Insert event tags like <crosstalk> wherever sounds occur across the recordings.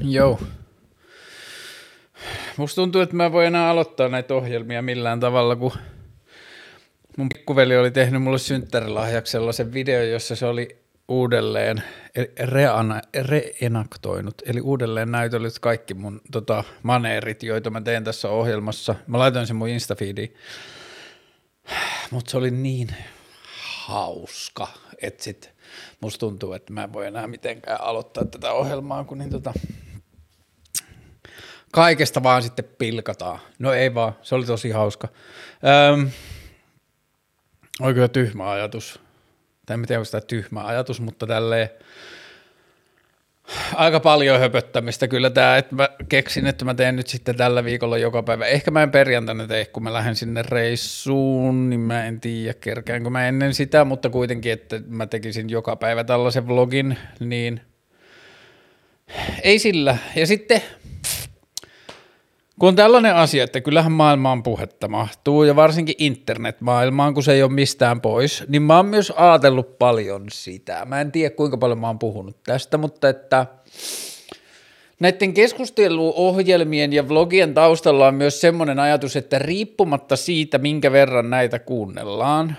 Joo. Musta tuntuu, että mä en voi enää aloittaa näitä ohjelmia millään tavalla, kun mun pikkuveli oli tehnyt mulle synttärilahjaksi sellaisen video, jossa se oli uudelleen reana, reenaktoinut, eli uudelleen näytellyt kaikki mun tota, maneerit, joita mä teen tässä ohjelmassa. Mä laitoin sen mun Instafeediin, mutta se oli niin hauska, että sit musta tuntuu, että mä en voi enää mitenkään aloittaa tätä ohjelmaa, kun niin tota, kaikesta vaan sitten pilkataan. No ei vaan, se oli tosi hauska. Öm, oikein tyhmä ajatus. Tai en tiedä, onko sitä tyhmä ajatus, mutta tälleen aika paljon höpöttämistä kyllä tämä, että mä keksin, että mä teen nyt sitten tällä viikolla joka päivä. Ehkä mä en perjantaina tee, kun mä lähden sinne reissuun, niin mä en tiedä kerkäänkö mä ennen sitä, mutta kuitenkin, että mä tekisin joka päivä tällaisen vlogin, niin ei sillä. Ja sitten kun on tällainen asia, että kyllähän maailmaan puhetta mahtuu ja varsinkin internetmaailmaan, kun se ei ole mistään pois, niin mä oon myös ajatellut paljon sitä. Mä en tiedä kuinka paljon mä oon puhunut tästä, mutta että näiden keskusteluohjelmien ja vlogien taustalla on myös semmoinen ajatus, että riippumatta siitä, minkä verran näitä kuunnellaan,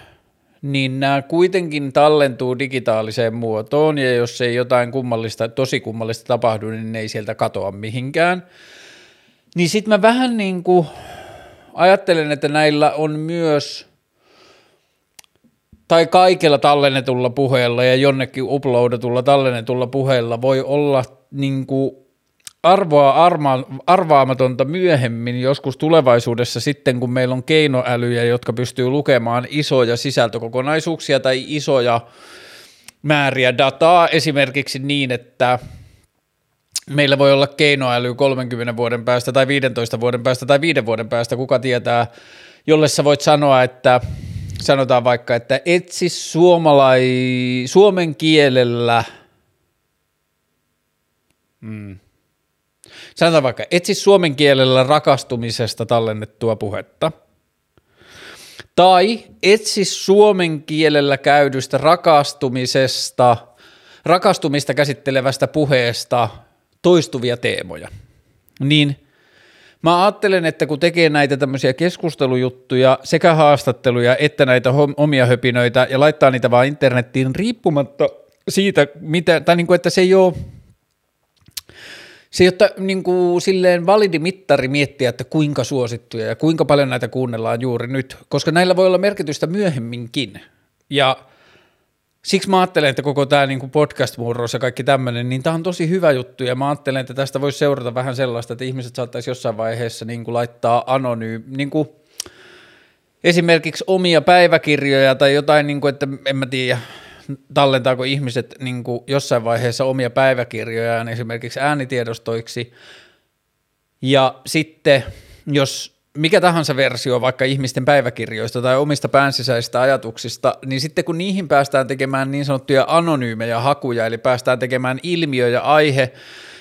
niin nämä kuitenkin tallentuu digitaaliseen muotoon ja jos ei jotain kummallista, tosi kummallista tapahdu, niin ne ei sieltä katoa mihinkään – niin sitten mä vähän niin kuin ajattelen, että näillä on myös, tai kaikella tallennetulla puheella ja jonnekin uploadatulla tallennetulla puheella voi olla niin kuin arvoa arma, arvaamatonta myöhemmin joskus tulevaisuudessa sitten, kun meillä on keinoälyjä, jotka pystyy lukemaan isoja sisältökokonaisuuksia tai isoja määriä dataa esimerkiksi niin, että – meillä voi olla keinoäly 30 vuoden päästä tai 15 vuoden päästä tai 5 vuoden päästä, kuka tietää, jolle sä voit sanoa, että sanotaan vaikka, että etsi suomalai, suomen kielellä, hmm. sanotaan vaikka, etsi suomen kielellä rakastumisesta tallennettua puhetta, tai etsi suomen kielellä käydystä rakastumisesta, rakastumista käsittelevästä puheesta – toistuvia teemoja. Niin mä ajattelen, että kun tekee näitä tämmöisiä keskustelujuttuja, sekä haastatteluja että näitä omia höpinöitä ja laittaa niitä vaan internettiin riippumatta siitä, mitä, tai niin kuin, että se ei ole se ei ole niin kuin, silleen validi mittari miettiä, että kuinka suosittuja ja kuinka paljon näitä kuunnellaan juuri nyt, koska näillä voi olla merkitystä myöhemminkin. Ja siksi mä ajattelen, että koko tämä niin podcast-murros ja kaikki tämmöinen, niin tämä on tosi hyvä juttu. Ja mä ajattelen, että tästä voisi seurata vähän sellaista, että ihmiset saattaisi jossain vaiheessa niin kuin laittaa anonyymi, niin kuin esimerkiksi omia päiväkirjoja tai jotain, niin kuin, että en mä tiedä, tallentaako ihmiset niin kuin jossain vaiheessa omia päiväkirjojaan esimerkiksi äänitiedostoiksi. Ja sitten jos mikä tahansa versio vaikka ihmisten päiväkirjoista tai omista päänsisäisistä ajatuksista, niin sitten kun niihin päästään tekemään niin sanottuja anonyymejä hakuja, eli päästään tekemään ilmiö ja aihe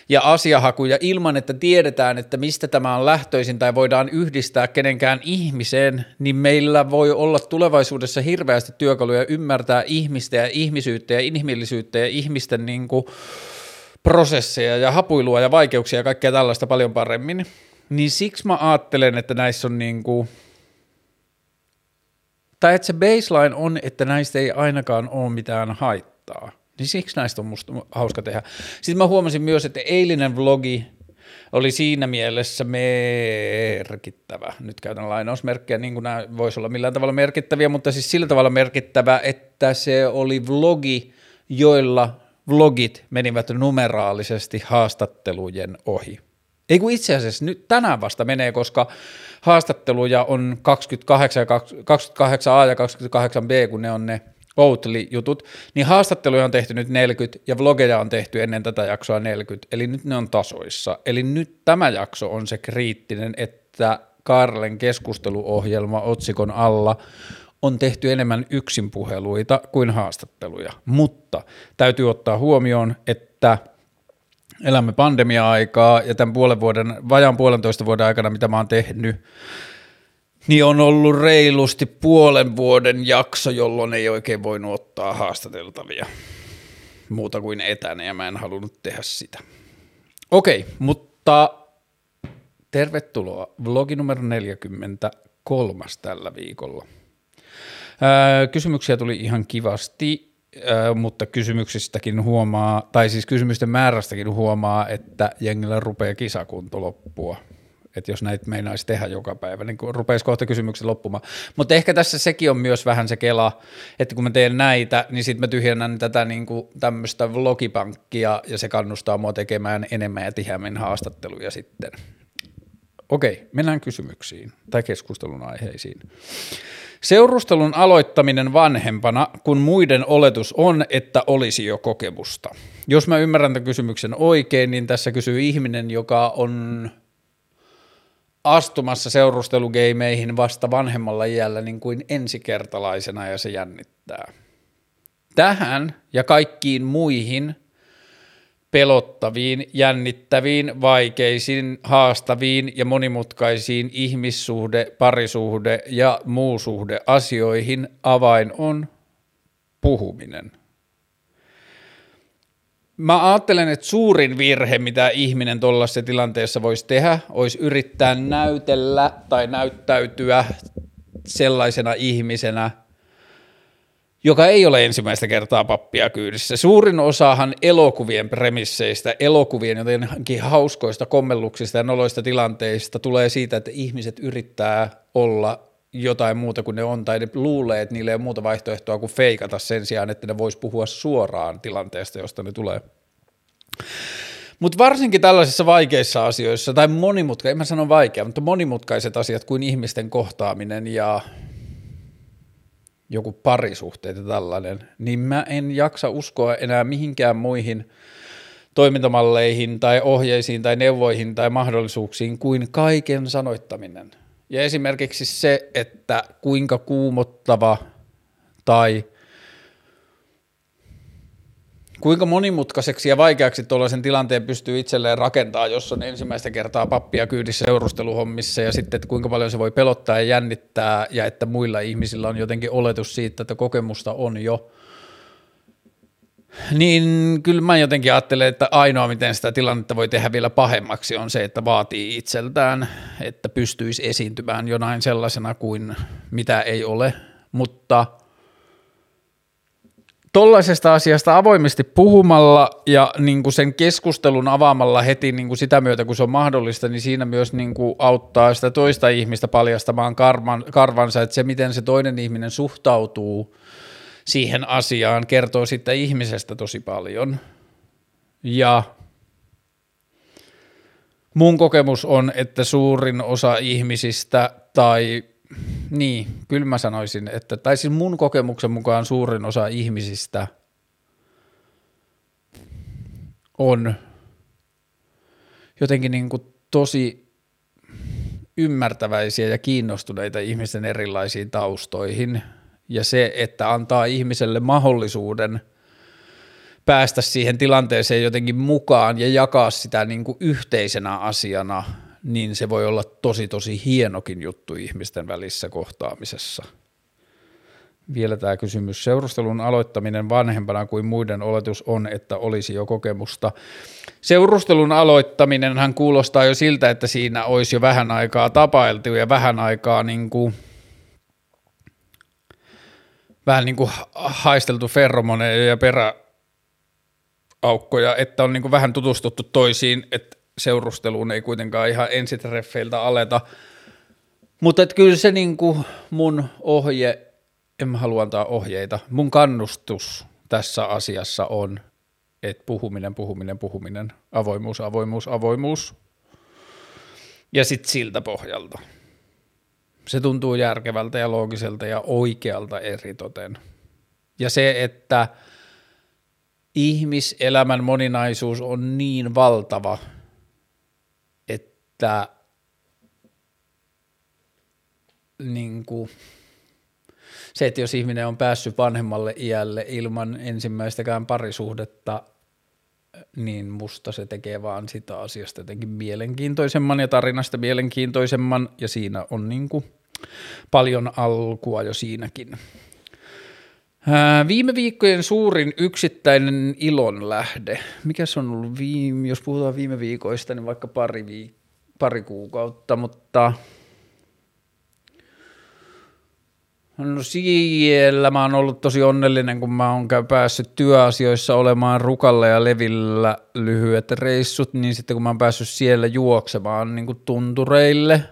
ja asiahakuja ilman, että tiedetään, että mistä tämä on lähtöisin tai voidaan yhdistää kenenkään ihmiseen, niin meillä voi olla tulevaisuudessa hirveästi työkaluja ymmärtää ihmistä ja ihmisyyttä ja inhimillisyyttä ja ihmisten niin kuin prosesseja ja hapuilua ja vaikeuksia ja kaikkea tällaista paljon paremmin. Niin siksi mä ajattelen, että näissä on niin kuin, tai että se baseline on, että näistä ei ainakaan ole mitään haittaa. Niin siksi näistä on musta hauska tehdä. Sitten mä huomasin myös, että eilinen vlogi oli siinä mielessä merkittävä. Nyt käytän lainausmerkkejä, niin kuin nämä voisi olla millään tavalla merkittäviä, mutta siis sillä tavalla merkittävä, että se oli vlogi, joilla vlogit menivät numeraalisesti haastattelujen ohi. Ei kun itse asiassa nyt tänään vasta menee, koska haastatteluja on 28, 28A ja 28B, kun ne on ne Outli-jutut, niin haastatteluja on tehty nyt 40 ja vlogeja on tehty ennen tätä jaksoa 40, eli nyt ne on tasoissa. Eli nyt tämä jakso on se kriittinen, että Karlen keskusteluohjelma otsikon alla on tehty enemmän yksinpuheluita kuin haastatteluja, mutta täytyy ottaa huomioon, että – elämme pandemia-aikaa ja tämän puolen vuoden, vajaan puolentoista vuoden aikana, mitä mä oon tehnyt, niin on ollut reilusti puolen vuoden jakso, jolloin ei oikein voinut ottaa haastateltavia muuta kuin etänä ja mä en halunnut tehdä sitä. Okei, mutta tervetuloa vlogi numero 43 tällä viikolla. Kysymyksiä tuli ihan kivasti, mutta kysymyksistäkin huomaa, tai siis kysymysten määrästäkin huomaa, että jengillä rupeaa kisakunto loppua että jos näitä meinaisi tehdä joka päivä, niin rupeisi kohta kysymykset loppumaan. Mutta ehkä tässä sekin on myös vähän se kela, että kun mä teen näitä, niin sitten mä tyhjennän tätä niin tämmöistä vlogipankkia ja se kannustaa mua tekemään enemmän ja tiheämmin haastatteluja sitten. Okei, mennään kysymyksiin tai keskustelun aiheisiin. Seurustelun aloittaminen vanhempana, kun muiden oletus on, että olisi jo kokemusta. Jos mä ymmärrän tämän kysymyksen oikein, niin tässä kysyy ihminen, joka on astumassa seurustelugeimeihin vasta vanhemmalla iällä niin kuin ensikertalaisena ja se jännittää. Tähän ja kaikkiin muihin pelottaviin, jännittäviin, vaikeisiin, haastaviin ja monimutkaisiin ihmissuhde, parisuhde ja muusuhde asioihin avain on puhuminen. Mä ajattelen, että suurin virhe, mitä ihminen tuollaisessa tilanteessa voisi tehdä, olisi yrittää näytellä tai näyttäytyä sellaisena ihmisenä, joka ei ole ensimmäistä kertaa pappia kyydissä. Suurin osahan elokuvien premisseistä, elokuvien jotenkin hauskoista kommelluksista ja noloista tilanteista tulee siitä, että ihmiset yrittää olla jotain muuta kuin ne on, tai ne luulee, että niillä ei ole muuta vaihtoehtoa kuin feikata sen sijaan, että ne vois puhua suoraan tilanteesta, josta ne tulee. Mutta varsinkin tällaisissa vaikeissa asioissa, tai monimutkaisissa, en mä sano vaikea, mutta monimutkaiset asiat kuin ihmisten kohtaaminen ja joku parisuhteet ja tällainen, niin mä en jaksa uskoa enää mihinkään muihin toimintamalleihin tai ohjeisiin tai neuvoihin tai mahdollisuuksiin kuin kaiken sanoittaminen. Ja esimerkiksi se, että kuinka kuumottava tai kuinka monimutkaiseksi ja vaikeaksi tuollaisen tilanteen pystyy itselleen rakentaa, jos on ensimmäistä kertaa pappia kyydissä seurusteluhommissa ja sitten, että kuinka paljon se voi pelottaa ja jännittää ja että muilla ihmisillä on jotenkin oletus siitä, että kokemusta on jo. Niin kyllä mä jotenkin ajattelen, että ainoa miten sitä tilannetta voi tehdä vielä pahemmaksi on se, että vaatii itseltään, että pystyisi esiintymään jonain sellaisena kuin mitä ei ole, mutta – Tollaisesta asiasta avoimesti puhumalla ja niin kuin sen keskustelun avaamalla heti niin kuin sitä myötä, kun se on mahdollista, niin siinä myös niin kuin auttaa sitä toista ihmistä paljastamaan karvan, karvansa, että se miten se toinen ihminen suhtautuu siihen asiaan kertoo sitten ihmisestä tosi paljon. Ja mun kokemus on, että suurin osa ihmisistä tai niin, kyllä mä sanoisin, että, tai siis mun kokemuksen mukaan suurin osa ihmisistä on jotenkin niin kuin tosi ymmärtäväisiä ja kiinnostuneita ihmisten erilaisiin taustoihin. Ja se, että antaa ihmiselle mahdollisuuden päästä siihen tilanteeseen jotenkin mukaan ja jakaa sitä niin kuin yhteisenä asiana – niin se voi olla tosi tosi hienokin juttu ihmisten välissä kohtaamisessa. Vielä tämä kysymys. Seurustelun aloittaminen vanhempana kuin muiden oletus on, että olisi jo kokemusta. Seurustelun aloittaminen kuulostaa jo siltä, että siinä olisi jo vähän aikaa tapailtu ja vähän aikaa niin kuin, vähän niin kuin haisteltu ferromoneja ja peräaukkoja, että on niin kuin vähän tutustuttu toisiin, että seurusteluun ei kuitenkaan ihan ensitreffeiltä aleta. Mutta et kyllä se niin kuin mun ohje, en mä halua antaa ohjeita, mun kannustus tässä asiassa on, että puhuminen, puhuminen, puhuminen, avoimuus, avoimuus, avoimuus. Ja sitten siltä pohjalta. Se tuntuu järkevältä ja loogiselta ja oikealta eritoten. Ja se, että ihmiselämän moninaisuus on niin valtava – että niin kuin, se, että jos ihminen on päässyt vanhemmalle iälle ilman ensimmäistäkään parisuhdetta, niin musta se tekee vaan sitä asiasta jotenkin mielenkiintoisemman ja tarinasta mielenkiintoisemman, ja siinä on niin kuin paljon alkua jo siinäkin. Viime viikkojen suurin yksittäinen ilonlähde. Mikä se on ollut, viime, jos puhutaan viime viikoista, niin vaikka pari, viik- pari kuukautta, mutta No siellä mä oon ollut tosi onnellinen, kun mä oon päässyt työasioissa olemaan rukalla ja levillä lyhyet reissut, niin sitten kun mä oon päässyt siellä juoksemaan niin kuin tuntureille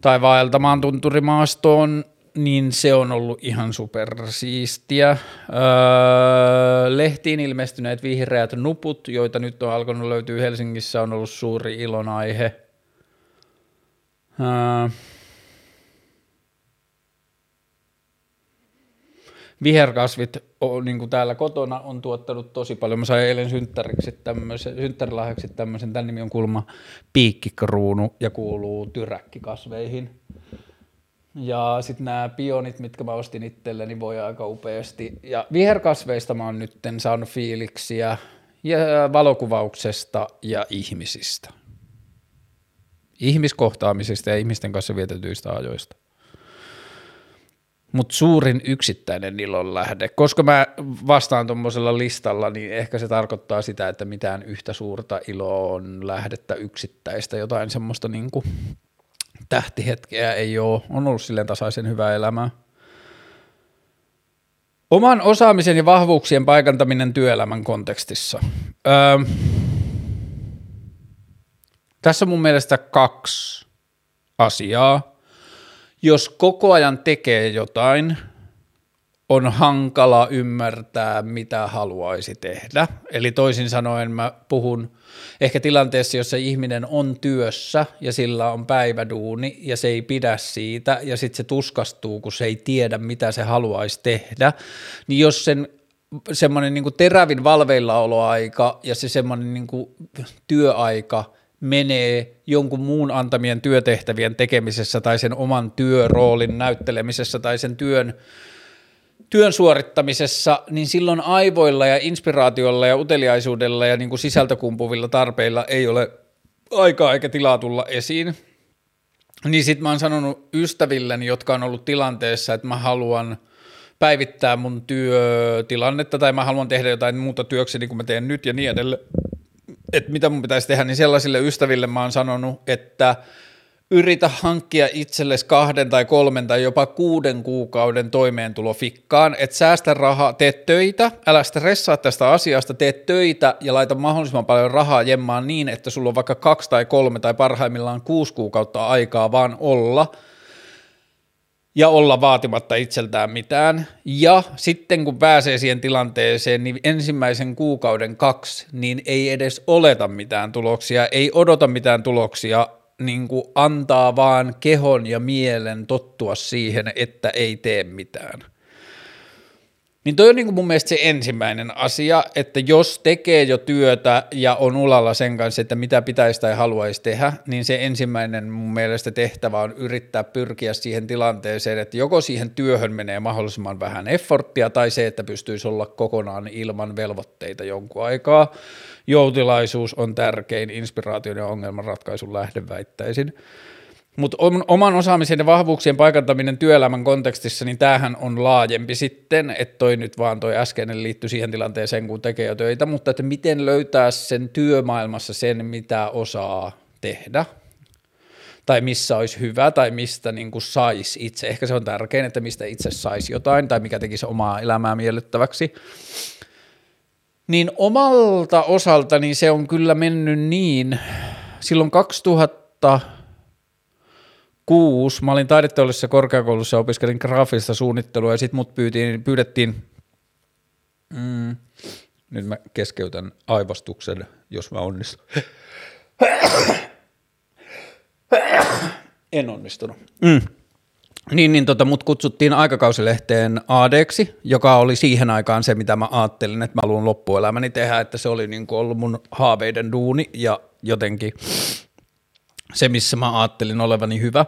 tai vaeltamaan tunturimaastoon, niin se on ollut ihan supersiistiä. Öö, lehtiin ilmestyneet vihreät nuput, joita nyt on alkanut löytyä Helsingissä, on ollut suuri ilonaihe. Öö, viherkasvit on, niin kuin täällä kotona on tuottanut tosi paljon. Mä sain eilen synttärilahjaksi tämmöisen, tämän nimi on kulma piikkikruunu ja kuuluu tyräkkikasveihin. Ja sitten nämä pionit, mitkä mä ostin itselleni, voi aika upeasti. Ja viherkasveista mä oon nyt saanut fiiliksiä ja valokuvauksesta ja ihmisistä. Ihmiskohtaamisista ja ihmisten kanssa vietetyistä ajoista mutta suurin yksittäinen ilon lähde. Koska mä vastaan tuommoisella listalla, niin ehkä se tarkoittaa sitä, että mitään yhtä suurta iloa on lähdettä yksittäistä, jotain semmoista niin kuin tähtihetkeä ei ole. On ollut silleen tasaisen hyvää elämää. Oman osaamisen ja vahvuuksien paikantaminen työelämän kontekstissa. Öö, tässä on mun mielestä kaksi asiaa jos koko ajan tekee jotain, on hankala ymmärtää, mitä haluaisi tehdä. Eli toisin sanoen mä puhun ehkä tilanteessa, jossa ihminen on työssä ja sillä on päiväduuni ja se ei pidä siitä ja sitten se tuskastuu, kun se ei tiedä, mitä se haluaisi tehdä, niin jos sen semmoinen niin terävin valveillaoloaika ja se semmoinen niin työaika – menee jonkun muun antamien työtehtävien tekemisessä tai sen oman työroolin näyttelemisessä tai sen työn, työn suorittamisessa, niin silloin aivoilla ja inspiraatiolla ja uteliaisuudella ja niin kuin sisältökumpuvilla tarpeilla ei ole aikaa eikä tilaa tulla esiin. Niin sitten mä oon sanonut ystävilleni, jotka on ollut tilanteessa, että mä haluan päivittää mun työtilannetta tai mä haluan tehdä jotain muuta työkseni kuin mä teen nyt ja niin edelleen että mitä mun pitäisi tehdä, niin sellaisille ystäville mä oon sanonut, että yritä hankkia itsellesi kahden tai kolmen tai jopa kuuden kuukauden toimeentulo fikkaan, että säästä rahaa, tee töitä, älä stressaa tästä asiasta, tee töitä ja laita mahdollisimman paljon rahaa jemmaan niin, että sulla on vaikka kaksi tai kolme tai parhaimmillaan kuusi kuukautta aikaa vaan olla – ja olla vaatimatta itseltään mitään. Ja sitten kun pääsee siihen tilanteeseen, niin ensimmäisen kuukauden kaksi, niin ei edes oleta mitään tuloksia, ei odota mitään tuloksia, niin kuin antaa vaan kehon ja mielen tottua siihen, että ei tee mitään. Niin toi on niin kuin mun mielestä se ensimmäinen asia, että jos tekee jo työtä ja on ulalla sen kanssa, että mitä pitäisi tai haluaisi tehdä, niin se ensimmäinen mun mielestä tehtävä on yrittää pyrkiä siihen tilanteeseen, että joko siihen työhön menee mahdollisimman vähän efforttia tai se, että pystyisi olla kokonaan ilman velvoitteita jonkun aikaa. Joutilaisuus on tärkein inspiraation ja ongelmanratkaisun lähde väittäisin. Mutta oman osaamisen ja vahvuuksien paikantaminen työelämän kontekstissa, niin tämähän on laajempi sitten, että toi nyt vaan toi äskeinen liittyy siihen tilanteeseen, kun tekee jo töitä, mutta että miten löytää sen työmaailmassa sen, mitä osaa tehdä, tai missä olisi hyvä, tai mistä niin saisi itse. Ehkä se on tärkein, että mistä itse saisi jotain, tai mikä tekisi omaa elämää miellyttäväksi. Niin omalta osalta niin se on kyllä mennyt niin, silloin 2000 kuusi. Mä olin taideteollisessa korkeakoulussa ja opiskelin graafista suunnittelua ja sitten mut pyytiin, pyydettiin, mm, nyt mä keskeytän aivastuksen, jos mä onnistun. en onnistunut. Mm. Niin, niin tota, mut kutsuttiin aikakausilehteen ADksi, joka oli siihen aikaan se, mitä mä ajattelin, että mä haluan loppuelämäni tehdä, että se oli niin ollut mun haaveiden duuni ja jotenkin se, missä mä ajattelin olevani hyvä.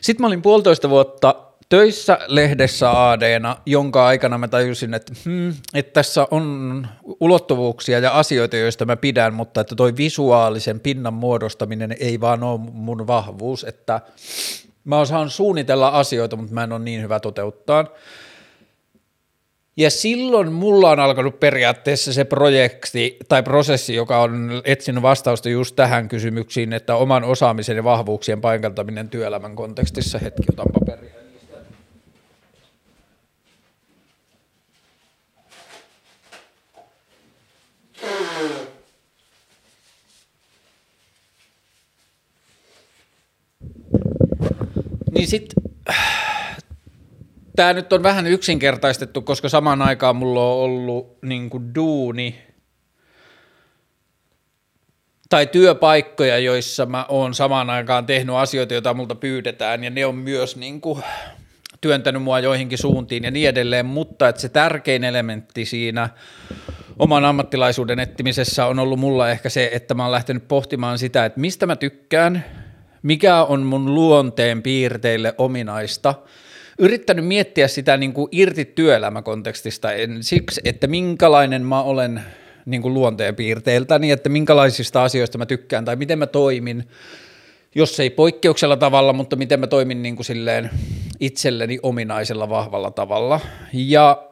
Sitten mä olin puolitoista vuotta töissä lehdessä ADna, jonka aikana mä tajusin, että, hmm, että tässä on ulottuvuuksia ja asioita, joista mä pidän, mutta että toi visuaalisen pinnan muodostaminen ei vaan ole mun vahvuus, että mä osaan suunnitella asioita, mutta mä en ole niin hyvä toteuttaa. Ja silloin mulla on alkanut periaatteessa se projekti tai prosessi, joka on etsinyt vastausta just tähän kysymyksiin, että oman osaamisen ja vahvuuksien paikantaminen työelämän kontekstissa. Hetki, otan paperia. Niin sitten tämä nyt on vähän yksinkertaistettu, koska samaan aikaan mulla on ollut niin kuin duuni tai työpaikkoja, joissa mä oon samaan aikaan tehnyt asioita, joita multa pyydetään, ja ne on myös niin kuin työntänyt mua joihinkin suuntiin ja niin edelleen, mutta että se tärkein elementti siinä oman ammattilaisuuden etsimisessä on ollut mulla ehkä se, että mä oon lähtenyt pohtimaan sitä, että mistä mä tykkään, mikä on mun luonteen piirteille ominaista, yrittänyt miettiä sitä niin kuin irti työelämäkontekstista en siksi, että minkälainen mä olen niin kuin luonteen piirteiltä, niin että minkälaisista asioista mä tykkään tai miten mä toimin, jos ei poikkeuksella tavalla, mutta miten mä toimin niin kuin silleen itselleni ominaisella vahvalla tavalla. Ja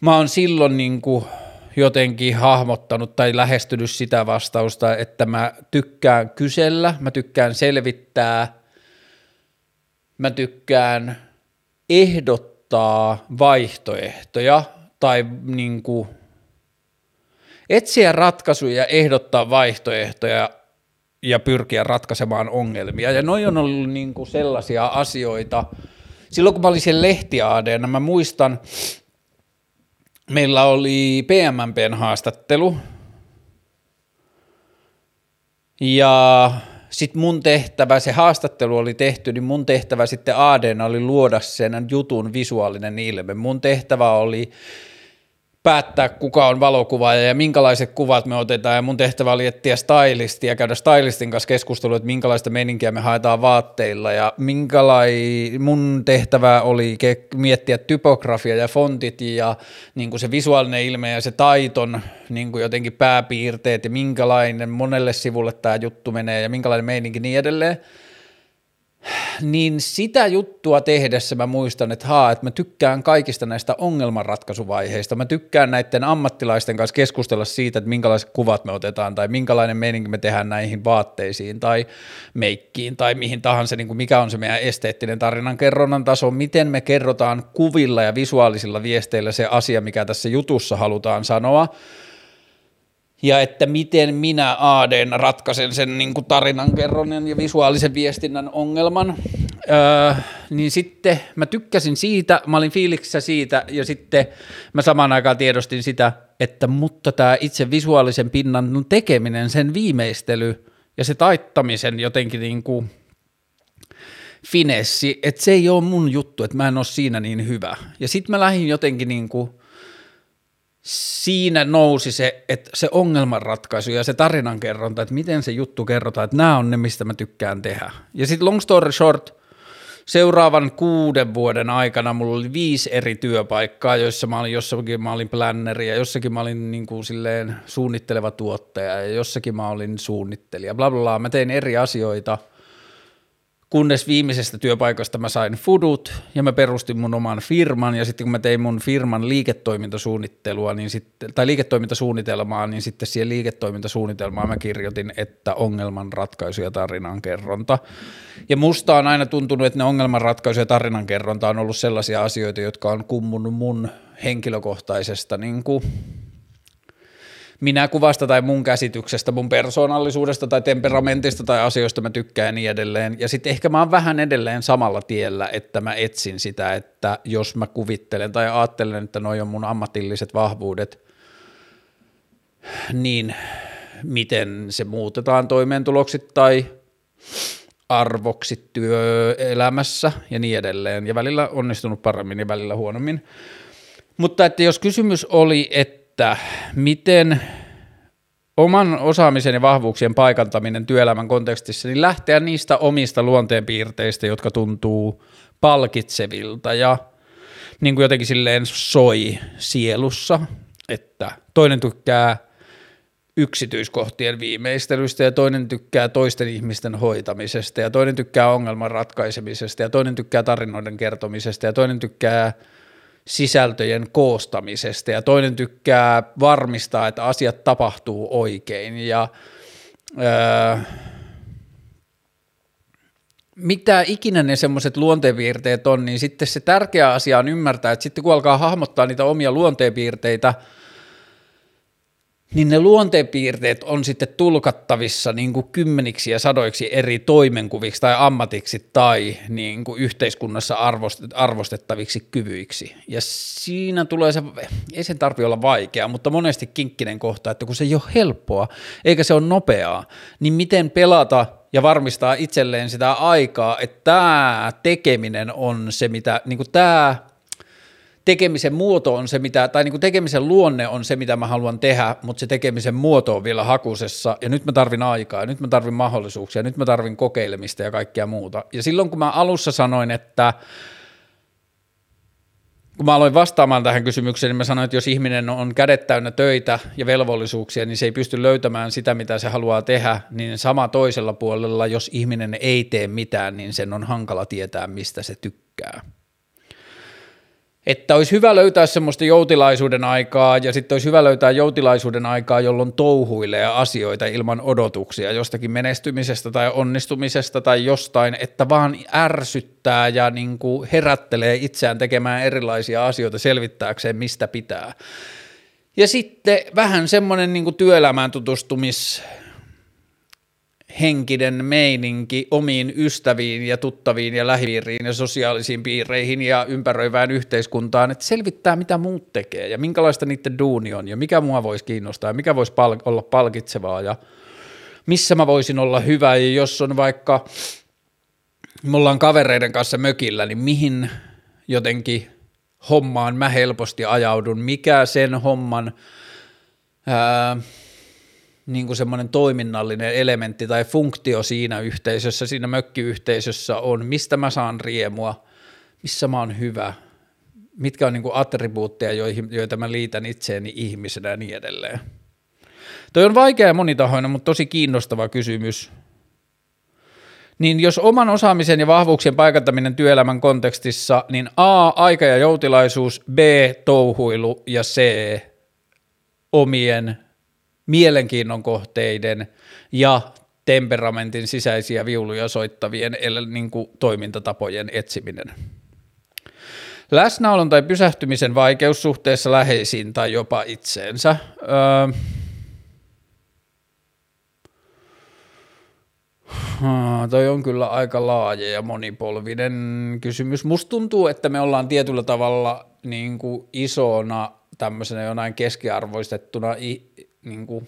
mä oon silloin niin kuin jotenkin hahmottanut tai lähestynyt sitä vastausta, että mä tykkään kysellä, mä tykkään selvittää, mä tykkään ehdottaa vaihtoehtoja tai niin kuin etsiä ratkaisuja, ehdottaa vaihtoehtoja ja pyrkiä ratkaisemaan ongelmia. Ja noin on ollut niin kuin sellaisia asioita. Silloin kun mä olin siellä lehtiaadeena, mä muistan, meillä oli PMMPn haastattelu, ja sitten mun tehtävä, se haastattelu oli tehty, niin mun tehtävä sitten AD oli luoda sen jutun visuaalinen ilme. Mun tehtävä oli päättää, kuka on valokuvaaja ja minkälaiset kuvat me otetaan. Ja mun tehtävä oli etsiä stylisti ja käydä stylistin kanssa keskustelua, että minkälaista meninkiä me haetaan vaatteilla. Ja minkälai... mun tehtävä oli miettiä typografia ja fontit ja niin kuin se visuaalinen ilme ja se taiton niin kuin jotenkin pääpiirteet ja minkälainen monelle sivulle tämä juttu menee ja minkälainen meininki niin edelleen niin sitä juttua tehdessä mä muistan, että haa, että mä tykkään kaikista näistä ongelmanratkaisuvaiheista. Mä tykkään näiden ammattilaisten kanssa keskustella siitä, että minkälaiset kuvat me otetaan tai minkälainen meininki me tehdään näihin vaatteisiin tai meikkiin tai mihin tahansa, niin kuin mikä on se meidän esteettinen tarinan kerronnan taso, miten me kerrotaan kuvilla ja visuaalisilla viesteillä se asia, mikä tässä jutussa halutaan sanoa ja että miten minä AD ratkaisen sen niin kuin tarinankerronnan ja visuaalisen viestinnän ongelman, öö, niin sitten mä tykkäsin siitä, mä olin fiiliksissä siitä ja sitten mä samaan aikaan tiedostin sitä, että mutta tämä itse visuaalisen pinnan tekeminen, sen viimeistely ja se taittamisen jotenkin niin kuin finessi, että se ei ole mun juttu, että mä en ole siinä niin hyvä. Ja sitten mä lähdin jotenkin niin kuin siinä nousi se, että se ongelmanratkaisu ja se tarinankerronta, että miten se juttu kerrotaan, että nämä on ne, mistä mä tykkään tehdä. Ja sitten long story short, seuraavan kuuden vuoden aikana mulla oli viisi eri työpaikkaa, joissa mä olin jossakin mä olin planneri ja jossakin mä olin niin kuin silleen suunnitteleva tuottaja ja jossakin mä olin suunnittelija, bla bla bla. Mä tein eri asioita – kunnes viimeisestä työpaikasta mä sain fudut ja mä perustin mun oman firman ja sitten kun mä tein mun firman liiketoimintasuunnittelua niin sitten, tai liiketoimintasuunnitelmaa, niin sitten siihen liiketoimintasuunnitelmaan mä kirjoitin, että ongelmanratkaisu ja tarinankerronta. Ja musta on aina tuntunut, että ne ongelmanratkaisu ja tarinankerronta on ollut sellaisia asioita, jotka on kummunut mun henkilökohtaisesta niin kuin minä kuvasta tai mun käsityksestä, mun persoonallisuudesta tai temperamentista tai asioista mä tykkään ja niin edelleen. Ja sitten ehkä mä oon vähän edelleen samalla tiellä, että mä etsin sitä, että jos mä kuvittelen tai ajattelen, että noi on mun ammatilliset vahvuudet, niin miten se muutetaan toimeentuloksi tai arvoksi työelämässä ja niin edelleen. Ja välillä onnistunut paremmin ja välillä huonommin. Mutta että jos kysymys oli, että että miten oman osaamisen ja vahvuuksien paikantaminen työelämän kontekstissa, niin lähteä niistä omista luonteenpiirteistä, jotka tuntuu palkitsevilta. Ja niin kuin jotenkin silleen soi sielussa, että toinen tykkää yksityiskohtien viimeistelystä ja toinen tykkää toisten ihmisten hoitamisesta ja toinen tykkää ongelman ratkaisemisesta ja toinen tykkää tarinoiden kertomisesta ja toinen tykkää sisältöjen koostamisesta. Ja toinen tykkää varmistaa, että asiat tapahtuu oikein. Ja öö, mitä ikinä ne semmoiset luonteenpiirteet on, niin sitten se tärkeä asia on ymmärtää, että sitten kun alkaa hahmottaa niitä omia luonteenpiirteitä – niin ne luonteenpiirteet on sitten tulkattavissa niin kuin kymmeniksi ja sadoiksi eri toimenkuviksi tai ammatiksi tai niin kuin yhteiskunnassa arvostettaviksi kyvyiksi. Ja siinä tulee se, ei sen tarvitse olla vaikeaa, mutta monesti kinkkinen kohta, että kun se ei ole helppoa eikä se ole nopeaa, niin miten pelata ja varmistaa itselleen sitä aikaa, että tämä tekeminen on se, mitä niin kuin tämä tekemisen muoto on se, mitä, tai niin kuin tekemisen luonne on se, mitä mä haluan tehdä, mutta se tekemisen muoto on vielä hakusessa, ja nyt mä tarvin aikaa, ja nyt mä tarvin mahdollisuuksia, ja nyt mä tarvin kokeilemista ja kaikkea muuta. Ja silloin kun mä alussa sanoin, että kun mä aloin vastaamaan tähän kysymykseen, niin mä sanoin, että jos ihminen on kädet täynnä töitä ja velvollisuuksia, niin se ei pysty löytämään sitä, mitä se haluaa tehdä, niin sama toisella puolella, jos ihminen ei tee mitään, niin sen on hankala tietää, mistä se tykkää että olisi hyvä löytää semmoista joutilaisuuden aikaa ja sitten olisi hyvä löytää joutilaisuuden aikaa, jolloin touhuilee asioita ilman odotuksia jostakin menestymisestä tai onnistumisesta tai jostain, että vaan ärsyttää ja niin kuin herättelee itseään tekemään erilaisia asioita selvittääkseen, mistä pitää. Ja sitten vähän semmoinen niin työelämään tutustumis henkinen meininki omiin ystäviin ja tuttaviin ja lähipiiriin ja sosiaalisiin piireihin ja ympäröivään yhteiskuntaan, että selvittää mitä muut tekee ja minkälaista niiden duuni on ja mikä mua voisi kiinnostaa ja mikä voisi pal- olla palkitsevaa ja missä mä voisin olla hyvä. Ja jos on vaikka, me ollaan kavereiden kanssa mökillä, niin mihin jotenkin hommaan mä helposti ajaudun, mikä sen homman ää, niin kuin semmoinen toiminnallinen elementti tai funktio siinä yhteisössä, siinä mökkiyhteisössä on, mistä mä saan riemua, missä mä oon hyvä, mitkä on niin kuin attribuutteja, joihin, joita mä liitän itseeni ihmisenä ja niin edelleen. Toi on vaikea ja monitahoinen, mutta tosi kiinnostava kysymys. Niin jos oman osaamisen ja vahvuuksien paikantaminen työelämän kontekstissa, niin A, aika ja joutilaisuus, B, touhuilu ja C, omien mielenkiinnon kohteiden ja temperamentin sisäisiä viuluja soittavien eli niin kuin toimintatapojen etsiminen. Läsnäolon tai pysähtymisen vaikeus suhteessa läheisiin tai jopa itseensä. Öö, toi on kyllä aika laaja ja monipolvinen kysymys. Musta tuntuu, että me ollaan tietyllä tavalla niin kuin isona tämmöisenä jonain keskiarvoistettuna niin kuin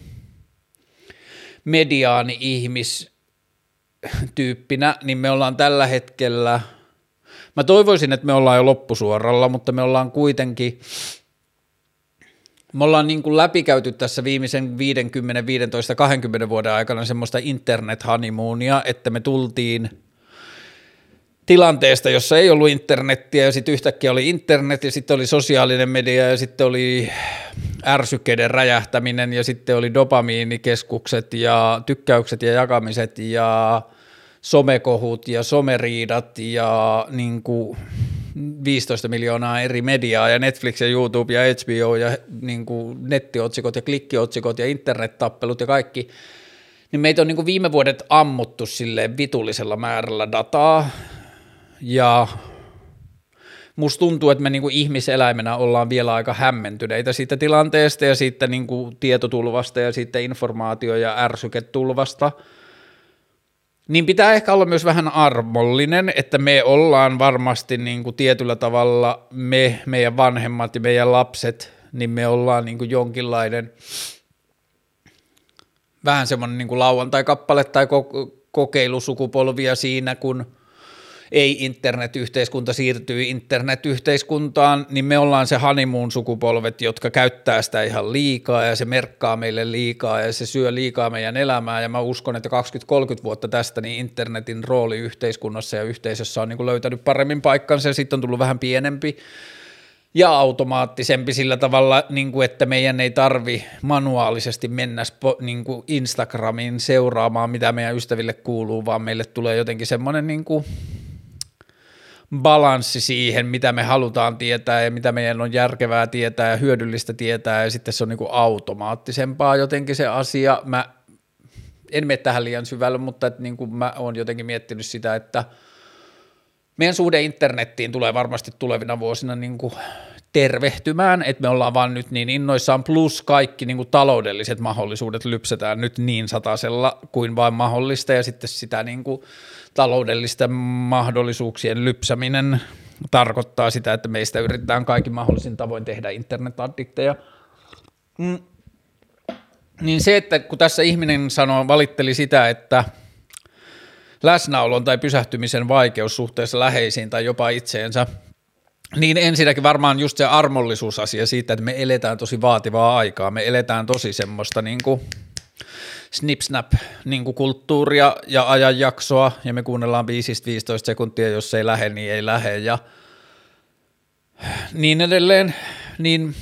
mediaani ihmistyyppinä, niin me ollaan tällä hetkellä, mä toivoisin, että me ollaan jo loppusuoralla, mutta me ollaan kuitenkin, me ollaan niin kuin läpikäyty tässä viimeisen 50, 15, 20 vuoden aikana semmoista internet-honeymoonia, että me tultiin – tilanteesta, jossa ei ollut internettiä ja sitten yhtäkkiä oli internet ja sitten oli sosiaalinen media ja sitten oli ärsykkeiden räjähtäminen ja sitten oli dopamiinikeskukset ja tykkäykset ja jakamiset ja somekohut ja someriidat ja niin kuin 15 miljoonaa eri mediaa ja Netflix ja YouTube ja HBO ja niin kuin nettiotsikot ja klikkiotsikot ja internettappelut ja kaikki, niin meitä on niin kuin viime vuodet ammuttu silleen vitullisella määrällä dataa, ja musta tuntuu, että me niinku ihmiseläimenä ollaan vielä aika hämmentyneitä siitä tilanteesta ja siitä niinku tietotulvasta ja siitä informaatio- ja ärsyketulvasta. Niin pitää ehkä olla myös vähän armollinen, että me ollaan varmasti niinku tietyllä tavalla, me, meidän vanhemmat ja meidän lapset, niin me ollaan niinku jonkinlainen vähän semmoinen niinku lauantai-kappale tai kokeilusukupolvia siinä, kun – ei internetyhteiskunta siirtyy internetyhteiskuntaan, niin me ollaan se honeymoon sukupolvet, jotka käyttää sitä ihan liikaa ja se merkkaa meille liikaa ja se syö liikaa meidän elämää. Ja mä uskon, että 20-30 vuotta tästä niin internetin rooli yhteiskunnassa ja yhteisössä on niin kuin löytänyt paremmin paikkansa ja sitten on tullut vähän pienempi ja automaattisempi sillä tavalla, niin kuin että meidän ei tarvi manuaalisesti mennä niin kuin Instagramiin seuraamaan, mitä meidän ystäville kuuluu, vaan meille tulee jotenkin semmoinen niin kuin balanssi siihen, mitä me halutaan tietää ja mitä meidän on järkevää tietää ja hyödyllistä tietää ja sitten se on niin automaattisempaa jotenkin se asia. Mä en mene tähän liian syvälle, mutta että niin kuin mä oon jotenkin miettinyt sitä, että meidän suhde internettiin tulee varmasti tulevina vuosina niin kuin tervehtymään, että me ollaan vaan nyt niin innoissaan, plus kaikki niin kuin taloudelliset mahdollisuudet lypsetään nyt niin satasella kuin vain mahdollista, ja sitten sitä niin kuin taloudellisten mahdollisuuksien lypsäminen tarkoittaa sitä, että meistä yritetään kaikin mahdollisin tavoin tehdä internetaddikteja. Mm. Niin se, että kun tässä ihminen sanoo, valitteli sitä, että läsnäolon tai pysähtymisen vaikeus suhteessa läheisiin tai jopa itseensä – niin ensinnäkin varmaan just se armollisuusasia siitä, että me eletään tosi vaativaa aikaa, me eletään tosi semmoista niin kuin snip-snap niin kulttuuria ja ajanjaksoa, ja me kuunnellaan 5-15 sekuntia, jos ei lähde, niin ei lähde, ja niin edelleen, niin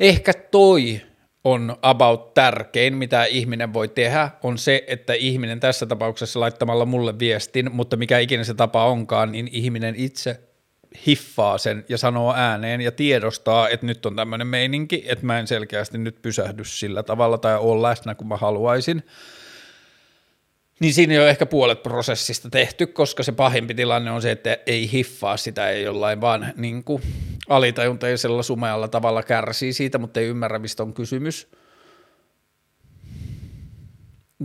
ehkä toi on about tärkein, mitä ihminen voi tehdä, on se, että ihminen tässä tapauksessa laittamalla mulle viestin, mutta mikä ikinä se tapa onkaan, niin ihminen itse hiffaa sen ja sanoo ääneen ja tiedostaa, että nyt on tämmöinen meininki, että mä en selkeästi nyt pysähdy sillä tavalla tai ole läsnä kuin mä haluaisin. Niin siinä ei ole ehkä puolet prosessista tehty, koska se pahimpi tilanne on se, että ei hiffaa sitä, ei jollain vaan niin kuin alitajuntaisella sumealla tavalla kärsii siitä, mutta ei ymmärrä, mistä on kysymys.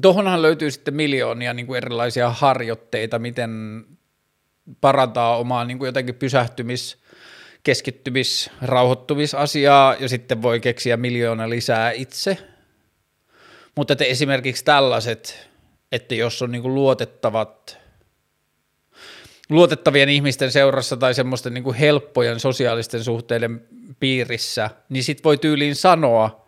Tuohonhan löytyy sitten miljoonia niin kuin erilaisia harjoitteita, miten parantaa omaa niin kuin jotenkin pysähtymis, keskittymis, rauhoittumisasiaa ja sitten voi keksiä miljoona lisää itse. Mutta että esimerkiksi tällaiset, että jos on niin luotettavat luotettavien ihmisten seurassa tai semmoisten niin kuin helppojen sosiaalisten suhteiden piirissä, niin sit voi tyyliin sanoa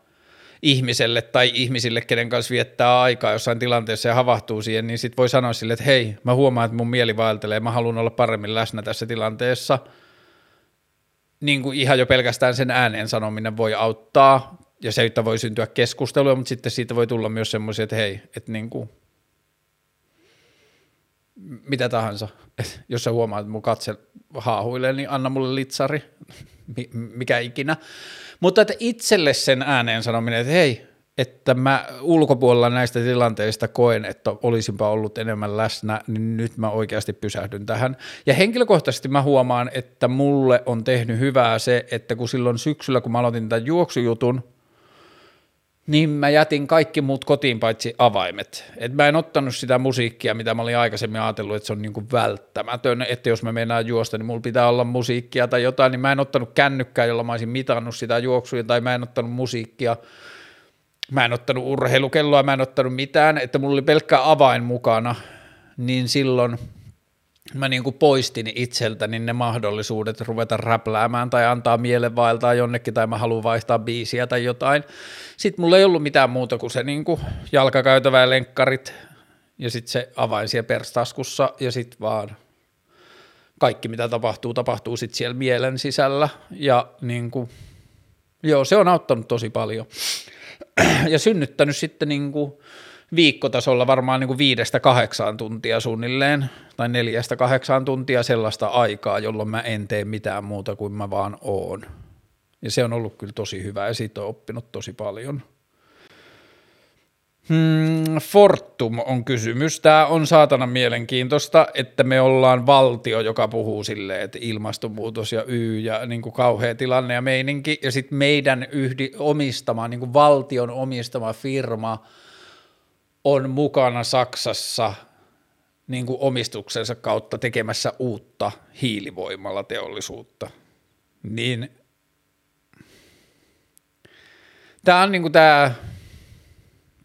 ihmiselle tai ihmisille, kenen kanssa viettää aikaa jossain tilanteessa ja havahtuu siihen, niin sit voi sanoa sille, että hei, mä huomaan, että mun mieli vaeltelee, mä haluan olla paremmin läsnä tässä tilanteessa. Niin kuin ihan jo pelkästään sen ääneen sanominen voi auttaa, ja se, että voi syntyä keskustelua, mutta sitten siitä voi tulla myös semmoisia, että hei, että niin kuin – mitä tahansa. Et jos sä huomaat, että mun katse haahuilee, niin anna mulle litsari, mikä ikinä. Mutta että itselle sen ääneen sanominen, että hei, että mä ulkopuolella näistä tilanteista koen, että olisinpa ollut enemmän läsnä, niin nyt mä oikeasti pysähdyn tähän. Ja henkilökohtaisesti mä huomaan, että mulle on tehnyt hyvää se, että kun silloin syksyllä, kun mä aloitin tämän juoksujutun, niin mä jätin kaikki muut kotiin paitsi avaimet. Et mä en ottanut sitä musiikkia, mitä mä olin aikaisemmin ajatellut, että se on niinku välttämätön, että jos mä mennään juosta, niin mulla pitää olla musiikkia tai jotain, niin mä en ottanut kännykkää, jolla mä olisin mitannut sitä juoksuja, tai mä en ottanut musiikkia, mä en ottanut urheilukelloa, mä en ottanut mitään, että mulla oli pelkkä avain mukana, niin silloin – mä niin kuin poistin itseltäni ne mahdollisuudet ruveta räpläämään tai antaa mielenvaeltaa jonnekin tai mä haluan vaihtaa biisiä tai jotain. Sitten mulla ei ollut mitään muuta kuin se niin kuin jalkakäytävä ja lenkkarit ja sitten se avain siellä perstaskussa ja sitten vaan kaikki mitä tapahtuu, tapahtuu sitten siellä mielen sisällä ja niin kuin, joo se on auttanut tosi paljon <clears throat> ja synnyttänyt sitten niin kuin viikkotasolla varmaan niin kuin viidestä kahdeksaan tuntia suunnilleen, tai neljästä kahdeksaan tuntia sellaista aikaa, jolloin mä en tee mitään muuta kuin mä vaan oon. Ja se on ollut kyllä tosi hyvä ja siitä on oppinut tosi paljon. Hmm, Fortum on kysymys. Tämä on saatana mielenkiintoista, että me ollaan valtio, joka puhuu silleen, että ilmastonmuutos ja Y ja niin kuin kauhea tilanne ja meininki. Ja sitten meidän yhdi, omistama, niin kuin valtion omistama firma – on mukana Saksassa niin kuin omistuksensa kautta tekemässä uutta hiilivoimalla teollisuutta, niin tämä on niin kuin tämä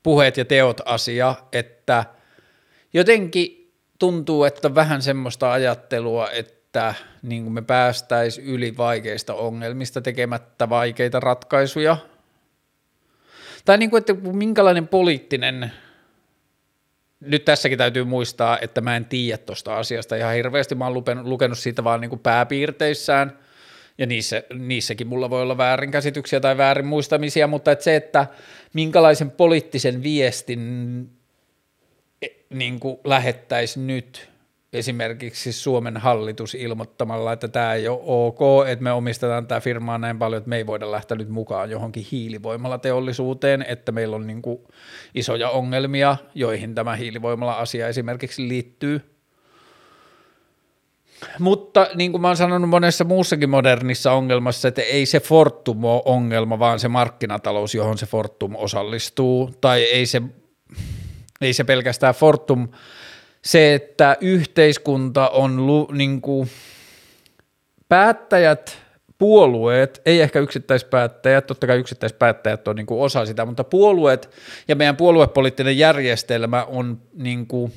puheet ja teot asia, että jotenkin tuntuu, että vähän semmoista ajattelua, että niin kuin me päästäisiin yli vaikeista ongelmista tekemättä vaikeita ratkaisuja. Tai niin kuin, että minkälainen poliittinen nyt tässäkin täytyy muistaa, että mä en tiedä tuosta asiasta ihan hirveästi, mä oon lukenut, lukenut siitä vaan niin kuin pääpiirteissään, ja niissä, niissäkin mulla voi olla väärinkäsityksiä tai väärin muistamisia, mutta että se, että minkälaisen poliittisen viestin e, niin kuin lähettäisi nyt esimerkiksi Suomen hallitus ilmoittamalla, että tämä ei ole ok, että me omistetaan tämä firmaa näin paljon, että me ei voida lähteä nyt mukaan johonkin hiilivoimalla teollisuuteen, että meillä on niin kuin isoja ongelmia, joihin tämä hiilivoimala-asia esimerkiksi liittyy. Mutta niin kuin mä oon sanonut monessa muussakin modernissa ongelmassa, että ei se Fortum ole ongelma, vaan se markkinatalous, johon se Fortum osallistuu, tai ei se, ei se pelkästään Fortum, se, että yhteiskunta on lu, niin kuin, päättäjät, puolueet, ei ehkä yksittäispäättäjät, totta kai yksittäispäättäjät on niin kuin osa sitä, mutta puolueet ja meidän puoluepoliittinen järjestelmä on niin kuin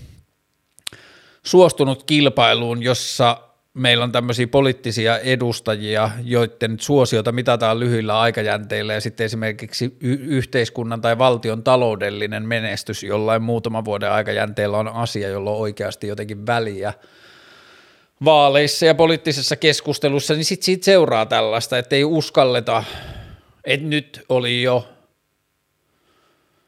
suostunut kilpailuun, jossa meillä on tämmöisiä poliittisia edustajia, joiden suosiota mitataan lyhyillä aikajänteillä ja sitten esimerkiksi y- yhteiskunnan tai valtion taloudellinen menestys jollain muutaman vuoden aikajänteellä on asia, jolla on oikeasti jotenkin väliä vaaleissa ja poliittisessa keskustelussa, niin sitten siitä seuraa tällaista, että ei uskalleta, että nyt oli jo